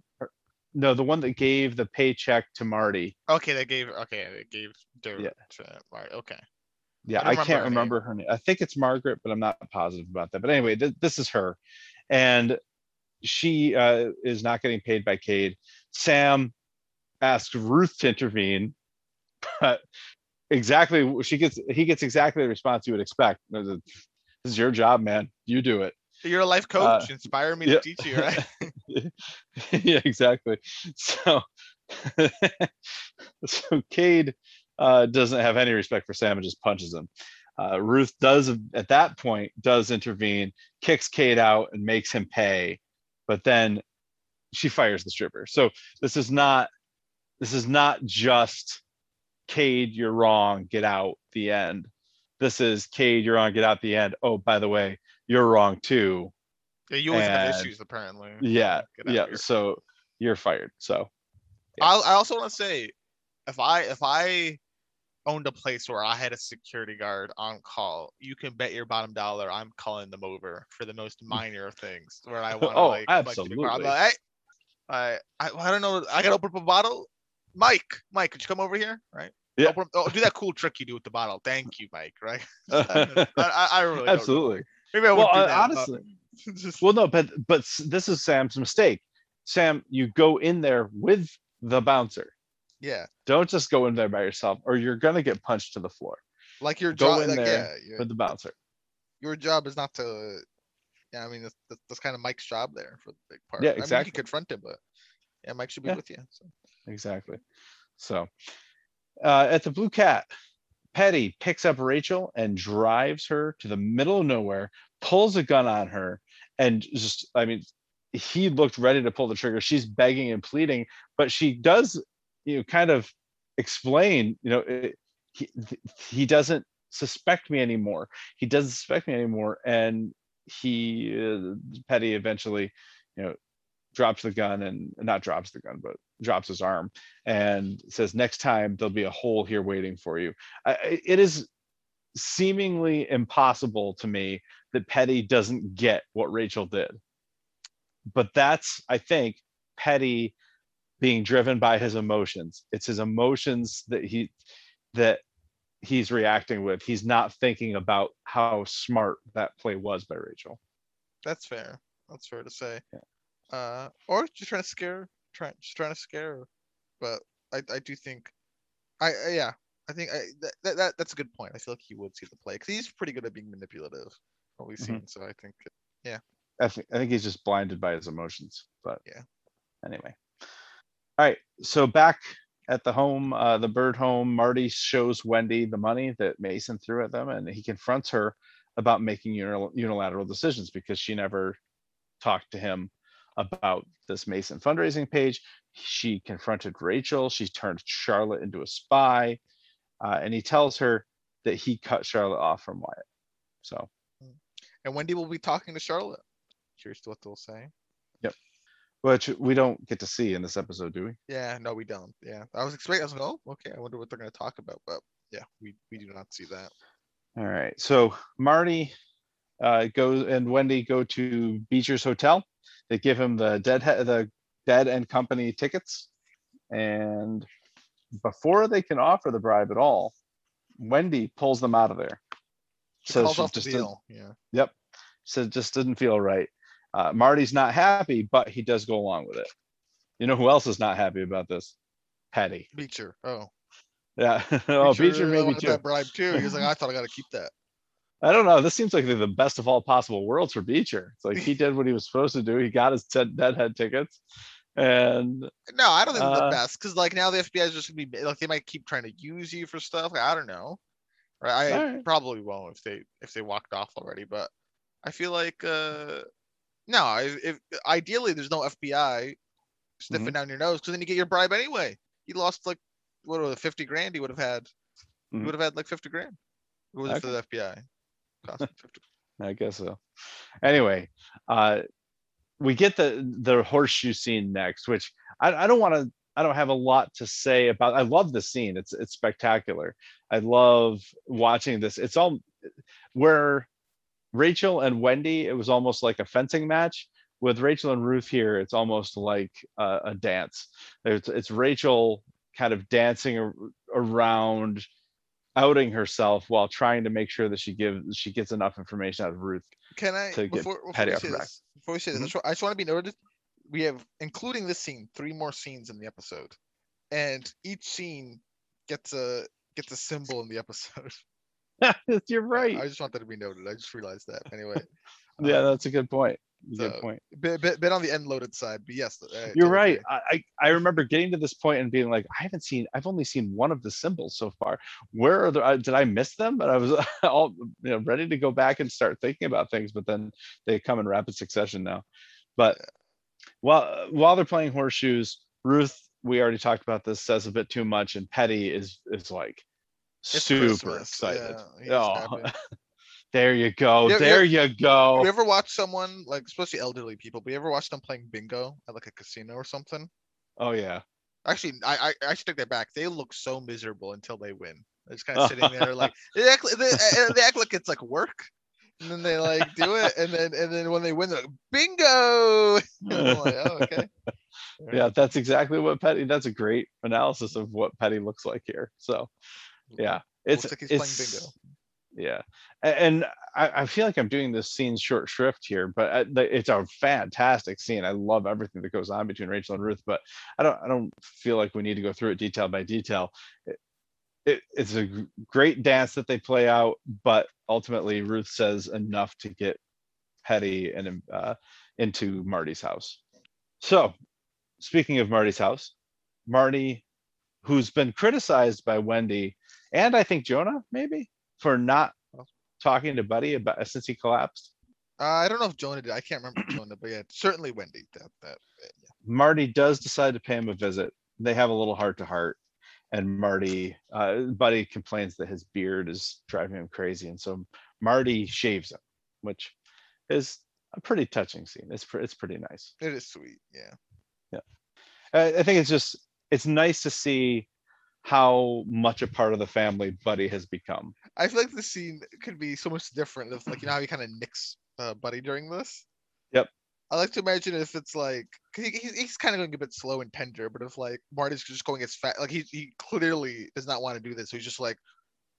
no, the one that gave the paycheck to Marty. Okay, that gave. Okay, they gave dirt Yeah. to Right. Okay. Yeah, I I, can't remember remember her name. I think it's Margaret, but I'm not positive about that. But anyway, th- this is her, and she uh, is not getting paid by Cade. Sam asks Ruth to intervene, but exactly she gets he gets exactly the response you would expect. This is your job, man. You do it. You're a life coach. Inspire me Uh, yeah. to teach you, right? yeah, exactly. So, so Cade uh, doesn't have any respect for Sam and just punches him. Uh, Ruth does at that point does intervene, kicks Cade out and makes him pay, but then she fires the stripper. So this is not this is not just Cade, you're wrong, get out. The end. This is Cade, you're wrong, get out. The end. Oh, by the way, you're wrong too. yeah, you always have issues apparently. Yeah, yeah. here. So you're fired. So yeah. I I also want to say, if I if I owned a place where I had a security guard on call, you can bet your bottom dollar I'm calling them over for the most minor of things. Where I want to Oh, like, like, get a car. I'm absolutely. like, hey, I, I I don't know. I gotta open up a bottle. Mike, Mike, could you come over here? Right. Yeah. Open oh, do that cool trick you do with the bottle. Thank you, Mike. Right. I, I, I really absolutely. Maybe I Well, uh, that, but- honestly, Just- well, no, but but this is Sam's mistake. Sam, you go in there with the bouncer. Yeah, Don't just go in there by yourself, or you're gonna get punched to the floor like your Go job. in Like, there yeah, with the bouncer. your job is not to. Yeah, I mean that's, that's, that's kind of Mike's job there for the big part. Yeah, I mean, you exactly. can confront him, but yeah, Mike should be Yeah. with you. So. Exactly. So, uh, at the Blue Cat, Petty picks up Rachel and drives her to the middle of nowhere, pulls a gun on her, and just, I mean, he looked ready to pull the trigger. She's begging and pleading, but she does, you know, kind of explain, you know, it, he, he doesn't suspect me anymore. He doesn't suspect me anymore. And he, uh, Petty eventually, you know, drops the gun and not drops the gun, but drops his arm and says, "Next time there'll be a hole here waiting for you." I, it is seemingly impossible to me that Petty doesn't get what Rachel did, but that's, I think, Petty being driven by his emotions. It's his emotions that he that he's reacting with. He's not thinking about how smart that play was by Rachel. That's fair. That's fair to say. Yeah. Uh, or just trying to scare, trying just trying to scare. her. But I, I do think, I, I yeah, I think I, that, that, that that's a good point. I feel like he would see the play because he's pretty good at being manipulative. What we've Mhm. seen, so I think yeah. I think I think he's just blinded by his emotions. But Yeah. Anyway. All right. So back at the home, uh, the Byrde home, Marty shows Wendy the money that Mason threw at them, and he confronts her about making unil- unilateral decisions because she never talked to him about this Mason fundraising page. She confronted Rachel. She turned Charlotte into a spy, uh, and he tells her that he cut Charlotte off from Wyatt. So and Wendy will be talking to Charlotte. Curious to what they'll say. Which we don't get to see in this episode, do we? Yeah, no, we don't. Yeah, I was expecting. I was like, oh, okay. I wonder what they're going to talk about. But yeah, we we do not see that. All right. So Marty uh, goes and Wendy go to Beecher's Hotel. They give him the dead he- the dead and company tickets, and before they can offer the bribe at all, Wendy pulls them out of there. She Says calls off the deal. Yeah. Yep. So it just didn't feel right. Uh, Marty's not happy, but he does go along with it. You know who else is not happy about this? Petty. Beecher. Oh. Yeah. oh, Beecher maybe too. that bribe too. He was like, I thought I got to keep that. I don't know. This seems like the best of all possible worlds for Beecher. It's like he did what he was supposed to do. He got his dead deadhead tickets, and No, I don't think it's Uh, the best because like now the FBI is just gonna be like they might keep trying to use you for stuff. I don't know. Right? I Alright. probably won't if they if they walked off already. But I feel like uh no, I- if ideally there's no FBI sniffing Mm-hmm. down your nose because then you get your bribe anyway. He lost like what was it, fifty grand? He would have had. He Mhm. would have had like fifty grand. If It was for the FBI. Cost 50. I guess so. Anyway, uh, we get the the horseshoe scene next, which I, I don't want to. I don't have a lot to say about. I love the scene. It's it's spectacular. I love watching this. It's all where Rachel and Wendy. It was almost like a fencing match. With Rachel and Ruth here, it's almost like a, a dance. It's, it's Rachel kind of dancing ar- around, outing herself while trying to make sure that she gives she gets enough information out of Ruth Can I to get before, we say this, before we say this, I Mhm. I just want to be noted. We have, including this scene, three more scenes in the episode, and each scene gets a gets a symbol in the episode. You're right. I just want that to be noted. I just realized that. Anyway, yeah, um, that's a good point. Good point. bit, bit, bit on the end loaded side, but yes, uh, You're right. I, I remember getting to this point and being like, I haven't seen. I've only seen one of the symbols so far. Where are the? uh, Did I miss them? But I was all you know ready to go back and start thinking about things, but then they come in rapid succession now. But while while they're playing horseshoes, Ruth, we already talked about this, says a bit too much, and Petty is is like It's super Christmas, excited. yeah, oh, there you go. You- there you go. You ever watch someone like, especially elderly people, but you ever watch them playing bingo at like a casino or something? Oh yeah. Actually, I I, I should take that back. They look so miserable until they win. They're just kind of sitting there like they act, they, uh, they act like it's like work, and then they like do it, and then and then when they win, they're like bingo. Like, oh, okay. yeah that's exactly what petty that's a great analysis of what petty looks like here so yeah. It's Looks like he's playing it's bingo. yeah and I, I feel like i'm doing this scene short shrift here but I, it's a fantastic scene. I love everything that goes on between rachel and ruth but i don't i don't feel like we need to go through it detail by detail. It, it, it's a great dance that they play out but ultimately ruth says enough to get petty and uh, into marty's house. So speaking of Marty's house, Marty, who's been criticized by Wendy and I think Jonah maybe for not talking to Buddy about since he collapsed. Uh, I don't know if Jonah did. I can't remember Jonah, but yeah, certainly Wendy. That that. yeah. Marty does decide to pay him a visit. They have a little heart to heart, and Marty, uh, Buddy complains that his beard is driving him crazy, and so Marty shaves him, which is a pretty touching scene. It's pre- it's pretty nice. It is sweet. Yeah. I, I think it's just it's nice to see how much a part of the family Buddy has become. I feel like the scene could be so much different if, like, you know how he kind of nicks uh, Buddy during this. Yep. I like to imagine if it's like, he, he's, he's kind of going a bit slow and tender, but if like Marty's just going as fast, like he he clearly does not want to do this, so he's just like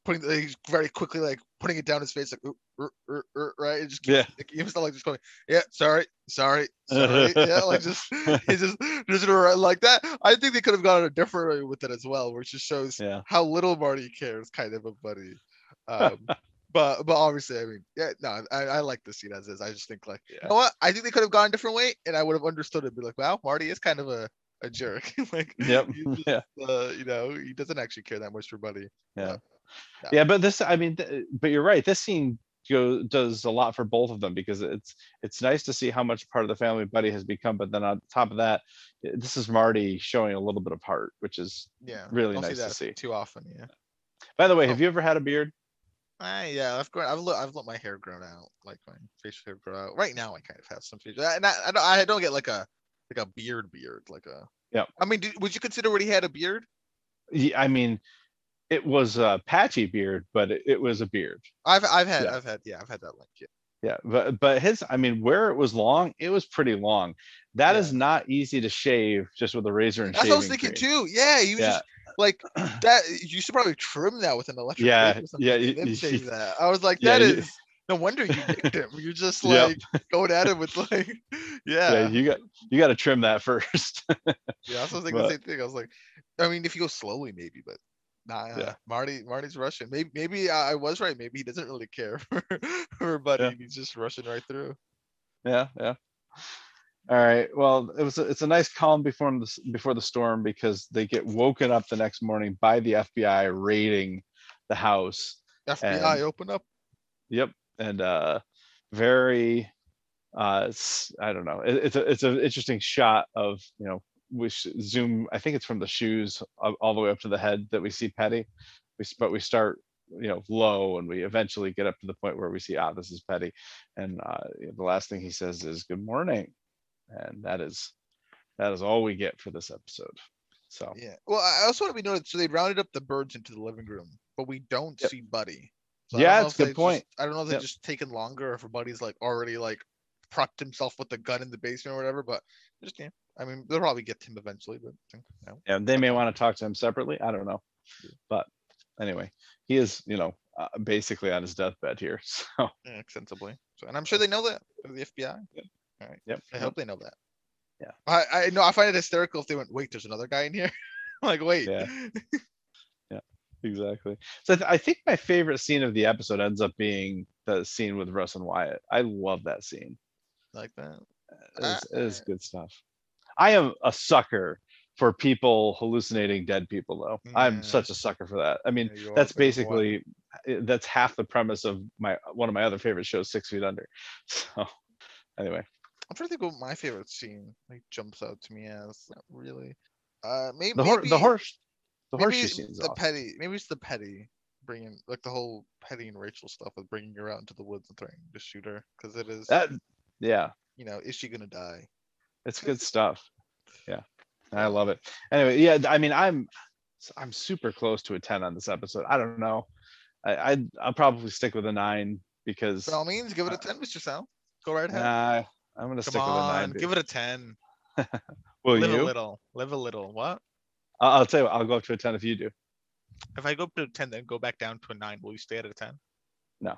putting the, he's very quickly like putting it down his face like "Ooh, er, er, er," right. It just Yeah. keeps, he was like just going, yeah, sorry, sorry, sorry, yeah, like just he just just like that. I think they could have gone a different way with it as well, which just shows Yeah. how little Marty cares, kind of a buddy. Um, but but obviously, I mean, yeah, no, I, I like the scene as is. I just think like, you know what? I think they could have gone a different way, and I would have understood it. Be like, wow, Marty is kind of a a jerk. like, Yep. just, Yeah. uh, you know, he doesn't actually care that much for Buddy. Yeah. Yeah. Yeah, but this, I mean, th- but you're right. This scene go, does a lot for both of them because it's it's nice to see how much part of the family Buddy has become. But then on top of that, this is Marty showing a little bit of heart, which is Yeah, Really nice to see. too often. Yeah, By the way, Oh. have you ever had a beard? I, yeah, I've grown, I've let, I've let my hair grow out, like my facial hair grow out. Right now, I kind of have some facial, and I, I don't, I don't get like a like a beard beard, like a. Yeah. I mean, did, would you consider when he had a beard? Ye- I mean, it was a patchy beard, but it, it was a beard. I've I've had Yeah. I've had yeah I've had that link yeah. Yeah, but but his, I mean, where it was long, it was pretty long. That is Yeah. not easy to shave just with a razor and That's what I was thinking cream. too. Yeah, he was Yeah. just like that. You should probably trim that with an electric. Yeah, razor yeah, you- you- shave that. I was like, that is no wonder you nicked him. You're just Yep. like going at him with like, Yeah, yeah, you got you got to trim that first. Yeah, I was thinking the same thing. I was like, I mean, if you go slowly, maybe, but nah, Yeah. Marty, Marty's rushing. Maybe, maybe I was right. Maybe he doesn't really care for, for Buddy. Yeah. He's just rushing right through. Yeah, yeah. All right. Well, it was a- it's a nice calm before the before the storm because they get woken up the next morning by the FBI raiding the house. FBI, And- open up. Yep, and uh, very uh, I don't know. It, it's a it's an interesting shot of you know we zoom. I think it's from the shoes all, all the way up to the head that we see Petty. We but we start you know low and we eventually get up to the point where we see ah this is Petty, and uh, the last thing he says is good morning, and that is that is all we get for this episode. So Yeah. Well, I also want to be noted. So they rounded up the Byrdes into the living room, but we don't Yep. see Buddy. So Yeah, know it's a good point. Just, I don't know if they've Yep. just taken longer, or if Buddy's like already like propped himself with the gun in the basement or whatever. But just yeah, I mean, they'll probably get to him eventually. But yeah, they may want to talk to him separately. I don't know, but anyway, he is you know uh, basically on his deathbed here. So Yeah, extensively. So, and I'm sure they know that. The FBI. All right. yep. I hope they know that. Yeah. I I know. I find it hysterical if they went, wait, there's another guy in here. like, wait. Yeah. yeah. exactly. So I, th- I think my favorite scene of the episode ends up being the scene with Russ and Wyatt. I love that scene. like that. It is, it is Ah. good stuff. I am a sucker for people hallucinating dead people, though. I'm such a sucker for that. I mean, Yeah, that's basically eh, that's half the premise of my one of my other favorite shows, Six Feet Under. So anyway, I'm trying to think what my favorite scene like jumps out to me as. Not really. Uh, maybe the, hor- maybe, the horse, the maybe horseshoe scene's the awesome. petty. Maybe it's the petty bringing like the whole petty and Rachel stuff with bringing her out into the woods and threatening to shoot her because it is. That yeah, you know, is she gonna die? It's good stuff. Yeah, I love it. Anyway, yeah, I mean, I'm I'm super close to a ten on this episode. I don't know. I I'd, I'll probably stick with a nine because By all means, give it a ten, Mr. Sal. Go right ahead. nah, I'm gonna Come stick with a on, nine. give it a ten. Will live you? a little. Live a little. What? I'll, I'll tell you. What, I'll go up to a ten if you do. If I go up to a 10, then go back down to a 9, will you stay at a 10? No.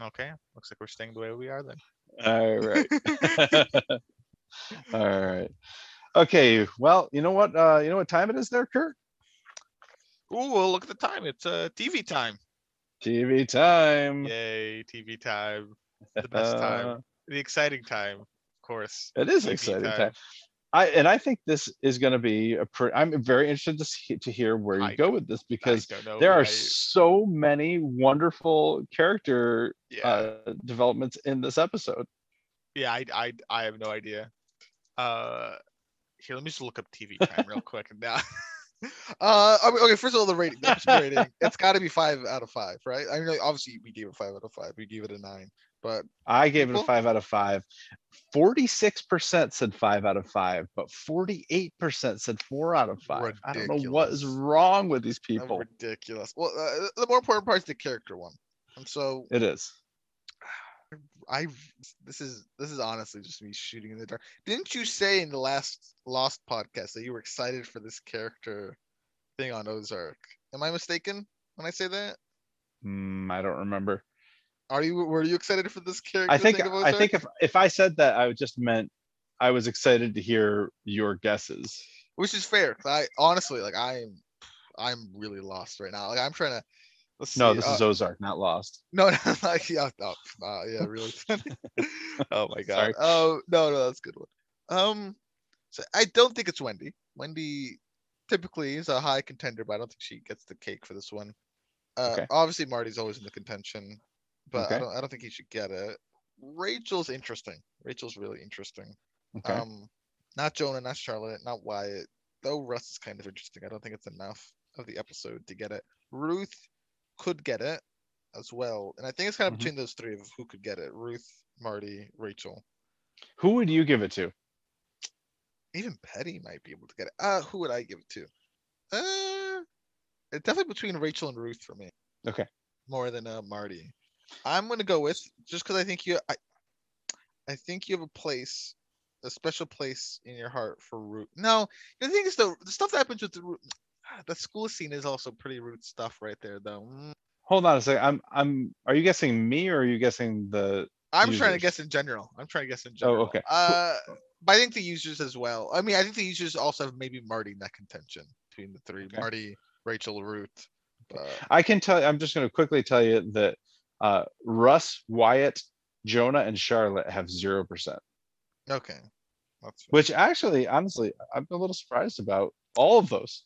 Okay. Looks like we're staying the way we are then. All right. All right. Okay. Well, you know what? Uh, you know what time it is there, Kurt? Ooh, well, look at the time. It's uh, TV time. TV time. Yay, TV time. The best time. The exciting time, of course. It is TV exciting time. time. I and I think this is going to be a. Pre- I'm very interested to see, to hear where you I go with this because there are I- so many wonderful character yeah, uh, developments in this episode. Yeah. I, I, I have no idea. Uh, here, let me just look up TV time real quick now. Uh, okay. First of all, the rating. The rating. It's got to be five out of five, right? I mean, obviously, we gave it five out of five. We gave it a nine, but I gave it a five out of five. Forty-six percent said five out of five, but forty-eight percent said four out of five. I don't know what is wrong with these people. ridiculous. Well, uh, the more important part is the character one, and so It is. I this is this is honestly just me shooting in the dark. Didn't you say in the last Lost podcast that you were excited for this character thing on Ozark? Am I mistaken when I say that? Hmm, I don't remember. Are you were you excited for this character? I think I think if if I said that, I just meant I was excited to hear your guesses. which is fair. I honestly like I'm I'm really lost right now. Like I'm trying to. Let's No, see, this uh, is Ozark, not Lost. No, no, like yeah, no, uh, yeah, really. oh my god. Oh no, no, that's a good one. Um, so I don't think it's Wendy. Wendy typically is a high contender, but I don't think she gets the cake for this one. Uh, Okay. obviously Marty's always in the contention, but I don't, I don't think he should get it. Rachel's interesting. Rachel's really interesting. Okay. Um, not Jonah, not Charlotte, not Wyatt. Though Russ is kind of interesting. I don't think it's enough of the episode to get it. Ruth could get it as well, and I think it's kind of Mhm. between those three of who could get it: Ruth, Marty, Rachel. Who would you give it to? Even Petty might be able to get it. Uh, who would I give it to? Uh, it's definitely between Rachel and Ruth for me. Okay. More than uh Marty. I'm gonna go with just because I think you I I think you have a place, a special place in your heart for Ruth. No, the thing is though, the stuff that happens with the Ruth, the school scene is also pretty rude stuff right there though. Mm, Hold on a second. I'm I'm. Are you guessing me or are you guessing the? I'm trying to guess in general. I'm trying to guess in general. Oh, okay. Uh, but I think the users as well. I mean, I think the users also have maybe Marty in that contention between the three: Okay. Marty, Rachel, Ruth. But I can tell. I'm just going to quickly tell you that uh, Russ, Wyatt, Jonah, and Charlotte have zero percent. okay. Which actually, honestly, I'm a little surprised about all of those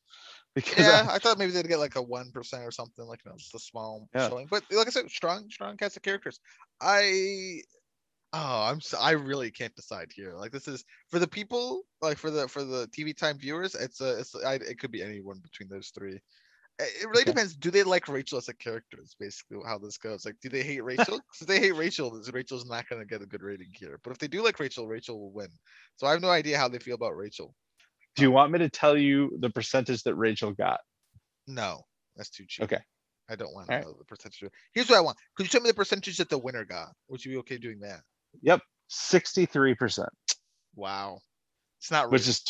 because yeah, I- I thought maybe they'd get like a one percent or something, like you know, just a small Yeah. showing. But like I said, strong, strong cast of characters. I, oh, I'm, so, I really can't decide here. Like this is for the people, like for the for the TV time viewers. It's a, it's I, it could be anyone between those three. It really Okay. depends. Do they like Rachel as a character? Is basically how this goes. Like, do they hate Rachel? if they hate Rachel, Rachel's not going to get a good rating here. But if they do like Rachel, Rachel will win. So I have no idea how they feel about Rachel. Do you want me to tell you the percentage that Rachel got? No, that's too cheap. Okay. I don't want to know the percentage. Here's what I want. Could you tell me the percentage that the winner got? Would you be okay doing that? Yep, sixty-three percent, Wow. It's not which is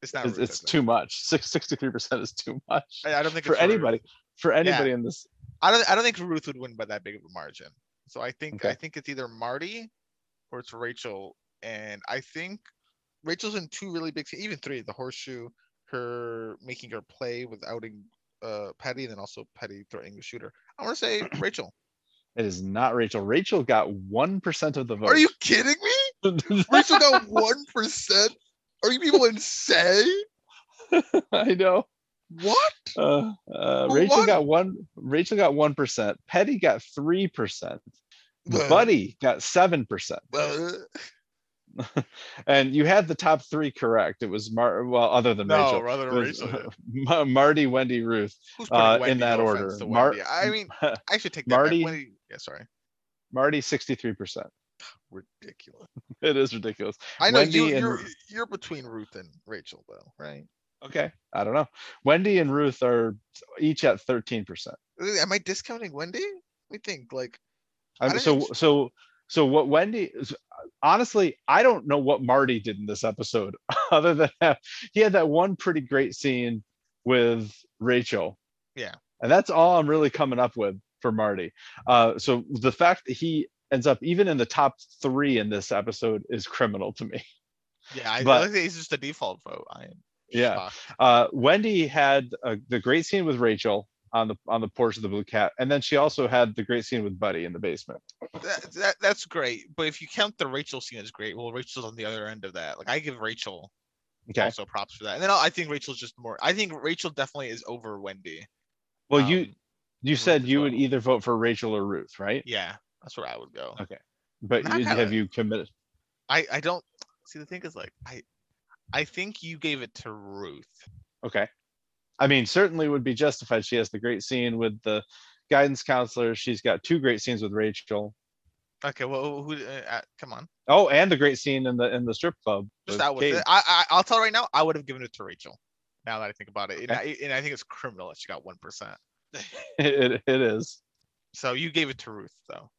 it's not it's, Ruth, it's too much. Six sixty-three percent is too much I, I don't think for anybody. For anybody in this, I don't I don't think Ruth would win by that big of a margin. So I think I think it's either Marty or it's Rachel. And I think Rachel's in two really big even three, the horseshoe, her making her play with outing uh Petty, and then also Petty threatening to shoot her. I want to say Rachel. it is not Rachel. Rachel got one percent of the vote. Are you kidding me? Rachel got one percent. Are you people insane? I know. What? Uh, uh, Rachel what? got one. Rachel got one percent. Petty got three percent. Buddy got seven percent. And you had the top three correct. It was Mar. Well, other than no, Rachel, rather than Rachel. yeah. Ma- Marty, Wendy, Ruth. Uh, in that no order. Mar- I mean, I should take that. Marty- back. Wendy, yeah, sorry. Marty, sixty-three percent. Ridiculous. It is ridiculous. I know you, Wendy and you're Ru- you're between Ruth and Rachel though, right? Okay, I don't know. Wendy and Ruth are each at thirteen percent. Am I discounting Wendy? We think like I mean, so so so what Wendy is honestly, I don't know what Marty did in this episode other than have, he had that one pretty great scene with Rachel. Yeah. And that's all I'm really coming up with for Marty. Uh so the fact that he ends up even in the top 3 in this episode is criminal to me. yeah, I, But- think it's just a default vote. I am Yeah. Uh Wendy had uh, the great scene with Rachel on the on the porch of the blue cat and then she also had the great scene with Buddy in the basement. That, that that's great, but if you count the Rachel scene as great, well, Rachel's on the other end of that. Like I give Rachel Okay. also props for that, and then I think Rachel's just more. I think Rachel definitely is over Wendy. Well, you Um, You Ruth said you would either vote for Rachel or Ruth, right? Yeah, that's where I would go. Okay. But you- have you committed? I I don't see the thing is like I I think you gave it to Ruth. Okay. I mean, certainly would be justified. She has the great scene with the guidance counselor. She's got two great scenes with Rachel. Okay, well, who? Uh, uh, come on, Oh, and the great scene in the in the strip club. just that was I, I I'll tell right now, I would have given it to Rachel. Now that I think about it, and. I, and I think it's criminal that she got one percent. it, it is. So you gave it to Ruth, though.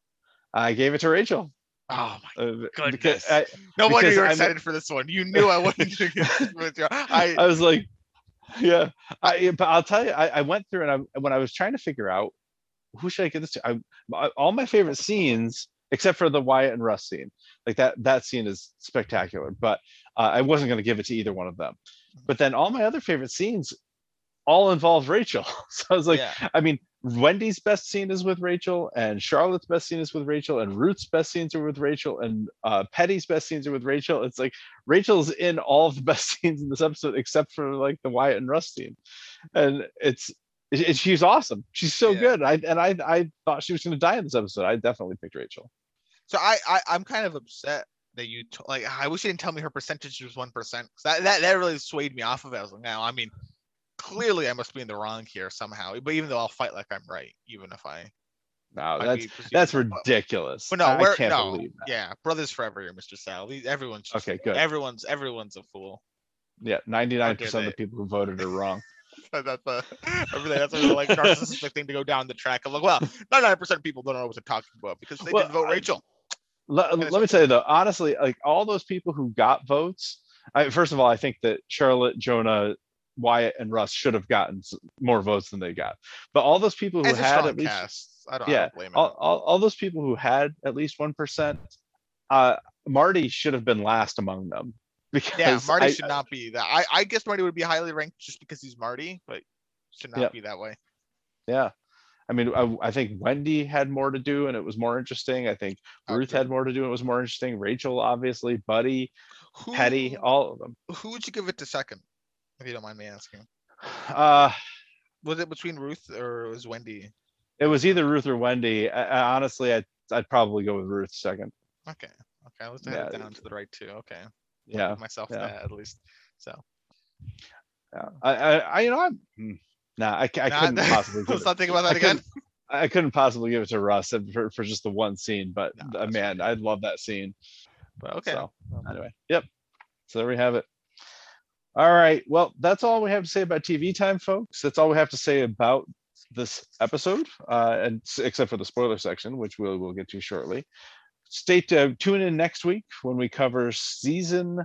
I gave it to Rachel. Oh my! uh, Goodness. I, No wonder because you were I'm- excited for this one. You knew I wasn't gonna give it with you. I I was like, yeah. I but I'll tell you, I, I went through and I when I was trying to figure out who should I give this to? I, my- all my favorite scenes, except for the Wyatt and Russ scene, like that that scene is spectacular. But uh, I wasn't going to give it to either one of them. But then all my other favorite scenes all involve Rachel. So I was like, yeah. I mean, Wendy's best scene is with Rachel, and Charlotte's best scene is with Rachel, and Ruth's best scenes are with Rachel, and uh, Petty's best scenes are with Rachel. It's like Rachel's in all of the best scenes in this episode, except for like the Wyatt and Russ scene, and it's it, it- she's awesome. She's so Yeah. good. I and I I thought she was going to die in this episode. I definitely picked Rachel. So I, I I'm kind of upset that you t- like. I wish you didn't tell me her percentage was one percent. That, that that really swayed me off of it. I was like, no, I mean, clearly I must be in the wrong here somehow. But even though I'll fight like I'm right, even if I. No, that's that's ridiculous. But no, we're can't no, believe that. yeah, brothers forever here, Mr. Sal. Everyone's just, Okay, good. Everyone's everyone's a fool. Yeah, ninety nine percent of the people who voted are wrong. that's a. That's a like narcissistic thing to go down the track. I'm like, well, 99 percent of people don't know what they're talking about because they Well, didn't vote I- Rachel. let, let me tell you though, honestly, like all those people who got votes, I, first of all, I think that Charlotte, Jonah, Wyatt, and Russ should have gotten more votes than they got. But all those people who had at least, cast. I don't, I yeah, don't all, all, all those people who had at least one percent, uh, Marty should have been last among them because Yeah, Marty I- should not be that. I, I guess Marty would be highly ranked just because he's Marty, but should not Yep. be that way. Yeah. I mean, I, I think Wendy had more to do and it was more interesting. I think Ruth had more to do and it was more interesting. Rachel, obviously, Buddy, Who, Petty, all of them. who would you give it to second, if you don't mind me asking? Uh, Was it between Ruth or was Wendy? it was either Ruth or Wendy. I, I, honestly, I'd, I'd probably go with Ruth second. Okay, okay, let's Yeah, it down to the right two. Okay, Yeah. give myself yeah. that at least. So Yeah. I, I, I you know, I'm, hmm, nah, I, I Nah, couldn't possibly give let's it, not think about I that again. couldn't- I couldn't possibly give it to Russ for, for just the one scene, but No, uh, man, I love that scene. But okay, So anyway, yep. So there we have it. All right. Well, that's all we have to say about TV time, folks. That's all we have to say about this episode, uh, and except for the spoiler section, which we'll we'll get to shortly. Stay to tune in next week when we cover season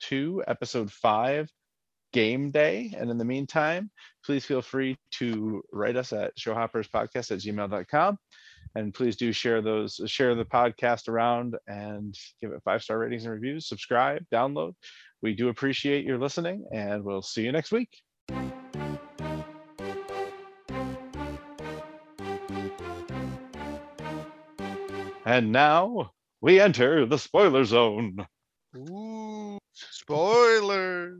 two, episode five, game day. And in the meantime, please feel free to write us at showhopperspodcast at gmail.com. And please do share those, share the podcast around and give it five star ratings and reviews, subscribe, download. We do appreciate your listening, and we'll see you next week. And now we enter the spoiler zone. Ooh, spoiler.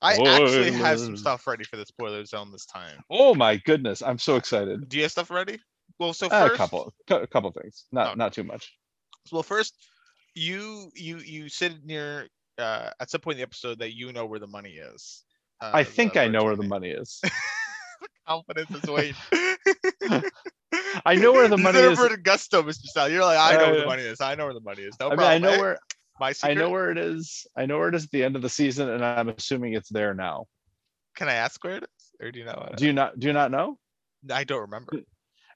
I actually have some stuff ready for the spoiler zone this time. Oh my goodness, I'm so excited. Do you have stuff ready? Well, so Uh, first, a couple, a couple things, not Okay. not too much. well, first, you you you sit near uh at some point in the episode that you know where the money is. Uh, I think I know where the money is. Confidence is weight. I know where the money is. Gusto, Mr. Sal. You're like, I know Uh, where the money is. I know where the money is. No I mean, problem. I know where My I know where it is. I know where it is at the end of the season, and I'm assuming it's there now. Can I ask where it is, or do you know? Do you not do you not know? I don't remember.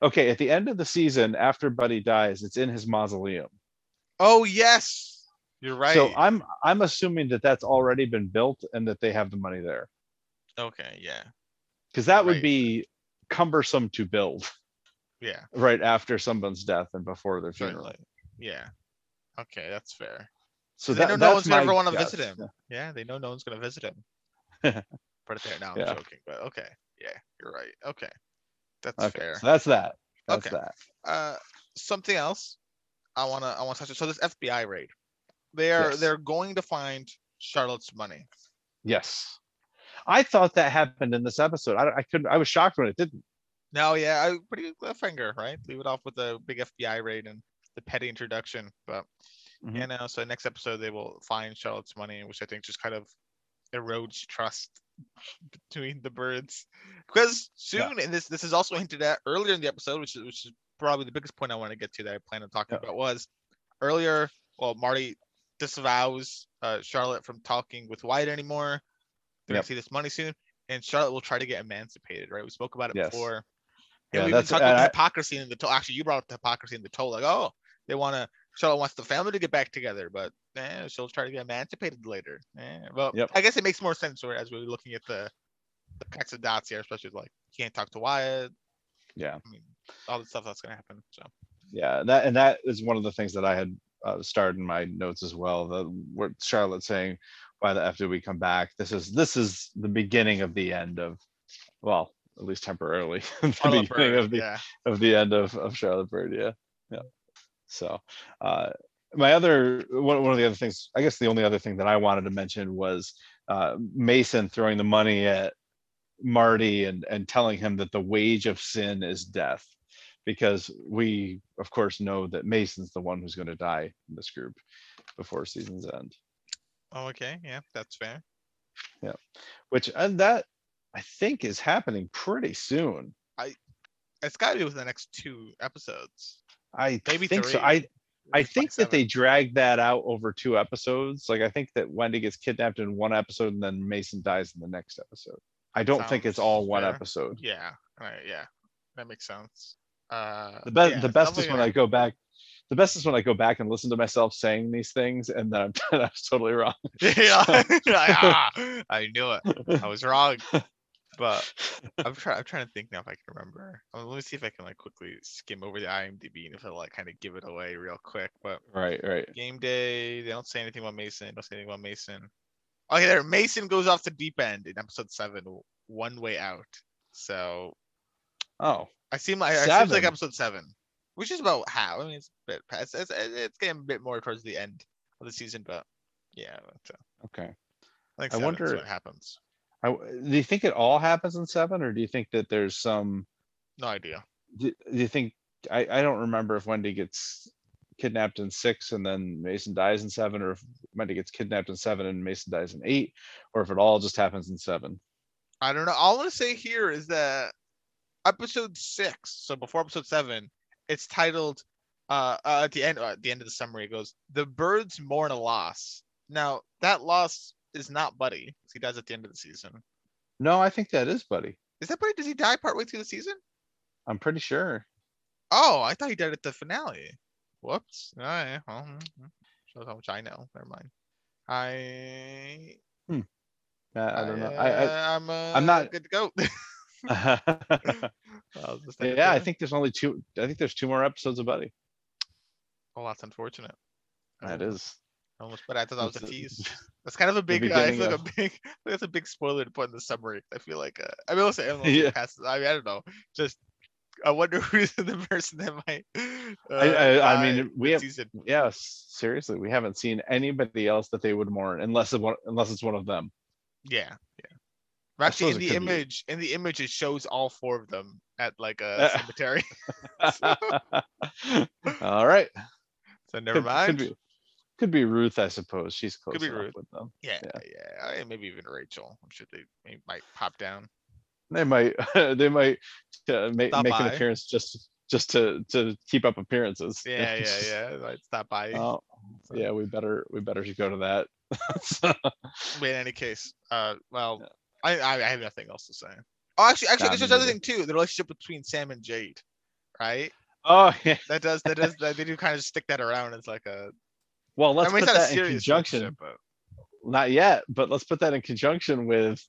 Okay, at the end of the season, after Buddy dies, it's in his mausoleum. Oh yes, you're right. So I'm I'm assuming that that's already been built and that they have the money there, okay, yeah, because that would Right. be cumbersome to build yeah, right after someone's death and before their funeral. certainly, yeah. Okay, that's fair. So they that, know no that's one's gonna my ever want to guess. visit him. Yeah, they know no one's gonna visit him. Put it there. No, I'm Yeah. joking, but okay, yeah, you're right. Okay, that's Okay, fair. so that's that. That's Okay. that. uh something else I wanna I wanna touch on. So this FBI raid, they are Yes. they're going to find Charlotte's money. Yes, I thought that happened in this episode. I, I couldn't. I was shocked when it didn't. No, yeah, I pretty good cliffhanger, right? Leave it off with the big FBI raid and the petty introduction. But Mhm. you know, so next episode they will find Charlotte's money, which I think just kind of erodes trust between the Byrdes. Because soon, and this this is also hinted at earlier in the episode, which is which is probably the biggest point I want to get to that I plan on talking Yeah. about was earlier. Well, Marty disavows uh, Charlotte from talking with Wyatt anymore. They're Yep. gonna see this money soon, and Charlotte will try to get emancipated. Right? We spoke about it Yes. before. Yeah, And we've been that's- talking about I- hypocrisy in the toll. Actually, you brought up the hypocrisy in the toll. Like, oh, they want to. Charlotte wants the family to get back together, but eh, she'll try to get emancipated later. Eh, well, Yep. I guess it makes more sense where- as we're looking at the the connects of dots here, especially like can't talk to Wyatt. Yeah. I mean, all the stuff that's gonna happen. So Yeah, that and that is one of the things that I had uh, started in my notes as well. The what Charlotte saying, "Why the f did we come back?" This is this is the beginning of the end of, well, at least temporarily, the Charlotte beginning Byrde, of the yeah. of the end of of Charlotte Byrde. Yeah, yeah. So, uh, my other one one of the other things, I guess the only other thing that I wanted to mention was uh, Mason throwing the money at Marty and and telling him that the wage of sin is death because we of course know that Mason's the one who's going to die in this group before season's end. Oh, okay, yeah, that's fair. Yeah. Which and that I think is happening pretty soon. I it's got to be within the next two episodes. I Maybe think so. three. I I think that they seven. dragged that out over two episodes. Like I think that Wendy gets kidnapped in one episode and then Mason dies in the next episode. I don't think it's Sounds all one fair. episode. Yeah, right, yeah, that makes sense. Uh, The best yeah, the best is definitely when I go back. The best is when I go back and listen to myself saying these things and then I'm I was totally wrong. yeah, ah, I knew it. I was wrong, but I'm trying. I'm trying to think now if I can remember. Uh, let me see if I can like quickly skim over the IMDb and if it'll like kind of give it away real quick. But right, right. game day, they don't say anything about Mason. They Don't say anything about Mason. Okay, there. Mason goes off the deep end in episode seven, one way out. So Oh, I seem like it seems like episode seven, which is about how. I mean, it's a bit past. It's, it's, it's getting a bit more towards the end of the season, but yeah, but, uh, okay. I think I wonder- what happens. I, do you think it all happens in seven, or do you think that there's some? No idea. Do, do you think I, I don't remember if Wendy gets kidnapped in six and then Mason dies in seven, or if Wendy gets kidnapped in seven and Mason dies in eight, or if it all just happens in seven. I don't know. All I want to say here is that episode six, so before episode seven, it's titled uh, uh at the end uh, at the end of the summary it goes the Byrdes mourn a loss. Now that loss is not Buddy. He dies at the end of the season. No, I think that is Buddy. Is that Buddy? Does he die partway through the season? I'm pretty sure. Oh, I thought he died at the finale. Whoops. All right. Well, mm, mm. shows how much I know. Never mind. I. Uh, I don't know. I, I, I'm. Uh, I'm not- good to go. yeah, just I it think there's only two. I think there's two more episodes of Buddy. Well, that's unfortunate. That Um. Almost, but I thought that was a tease. That's kind of a big. I beginning feel like a big. I that's a big spoiler to put in the summary. I feel like. Uh, I mean, also, I don't know. if Yeah. it passes- I, mean, I don't know. Just. I wonder who's the person that might. Uh, I, I, I die mean, we this have. season. Yes, seriously, we haven't seen anybody else that they would mourn unless it, unless it's one of them. Yeah, yeah. I Actually, in the could be. image, in the image, it shows all four of them at like a cemetery. All right. so never Could, mind. could be could be Ruth, I suppose. She's close be Ruth. with them. Yeah, yeah. yeah. Maybe even Rachel. I'm sure they, they might pop down. They might they might uh, make Stop make an appearance just just to to keep up appearances. Yeah, yeah, yeah. Might stop by. Oh, So- yeah, we better we better should go to that. In any case, uh, well, Yeah. I, I I have nothing else to say. Oh, actually, actually, there's another thing too. The relationship between Sam and Jade, right? oh yeah. That does that does that they do kind of stick that around as like a. Well, let's I mean, put it's not a that in conjunction. but Not yet, but let's put that in conjunction with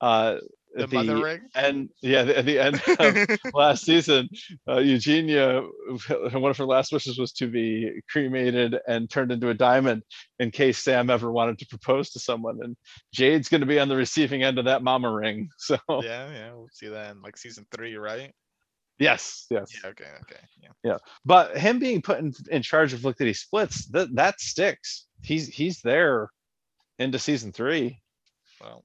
uh the, mother ring. and yeah, at the end of last season, uh, Eugenia, one of her last wishes was to be cremated and turned into a diamond in case Sam ever wanted to propose to someone. And Jade's going to be on the receiving end of that mama ring. So yeah, yeah, we'll see that in like season three, right? yes, yes. Yeah. Okay. Okay. Yeah. yeah. But him being put in, in charge of Lickety Splits, that that sticks. He's he's there into season three, Well,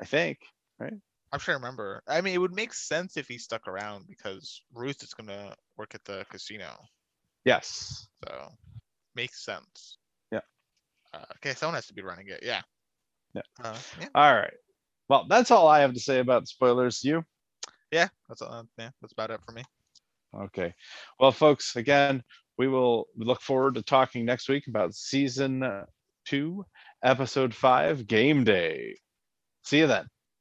I think. I'm trying to remember. I mean, it would make sense if he stuck around because Ruth is gonna work at the casino, Yes. so makes sense. Yeah. Uh, okay, someone has to be running it. Yeah. Yeah. Uh, yeah. All right. Well, that's all I have to say about spoilers. You? Yeah. That's all. Yeah. That's about it for me. Okay. Well, folks, again, we will look forward to talking next week about season uh, two, episode five, game day. See you then.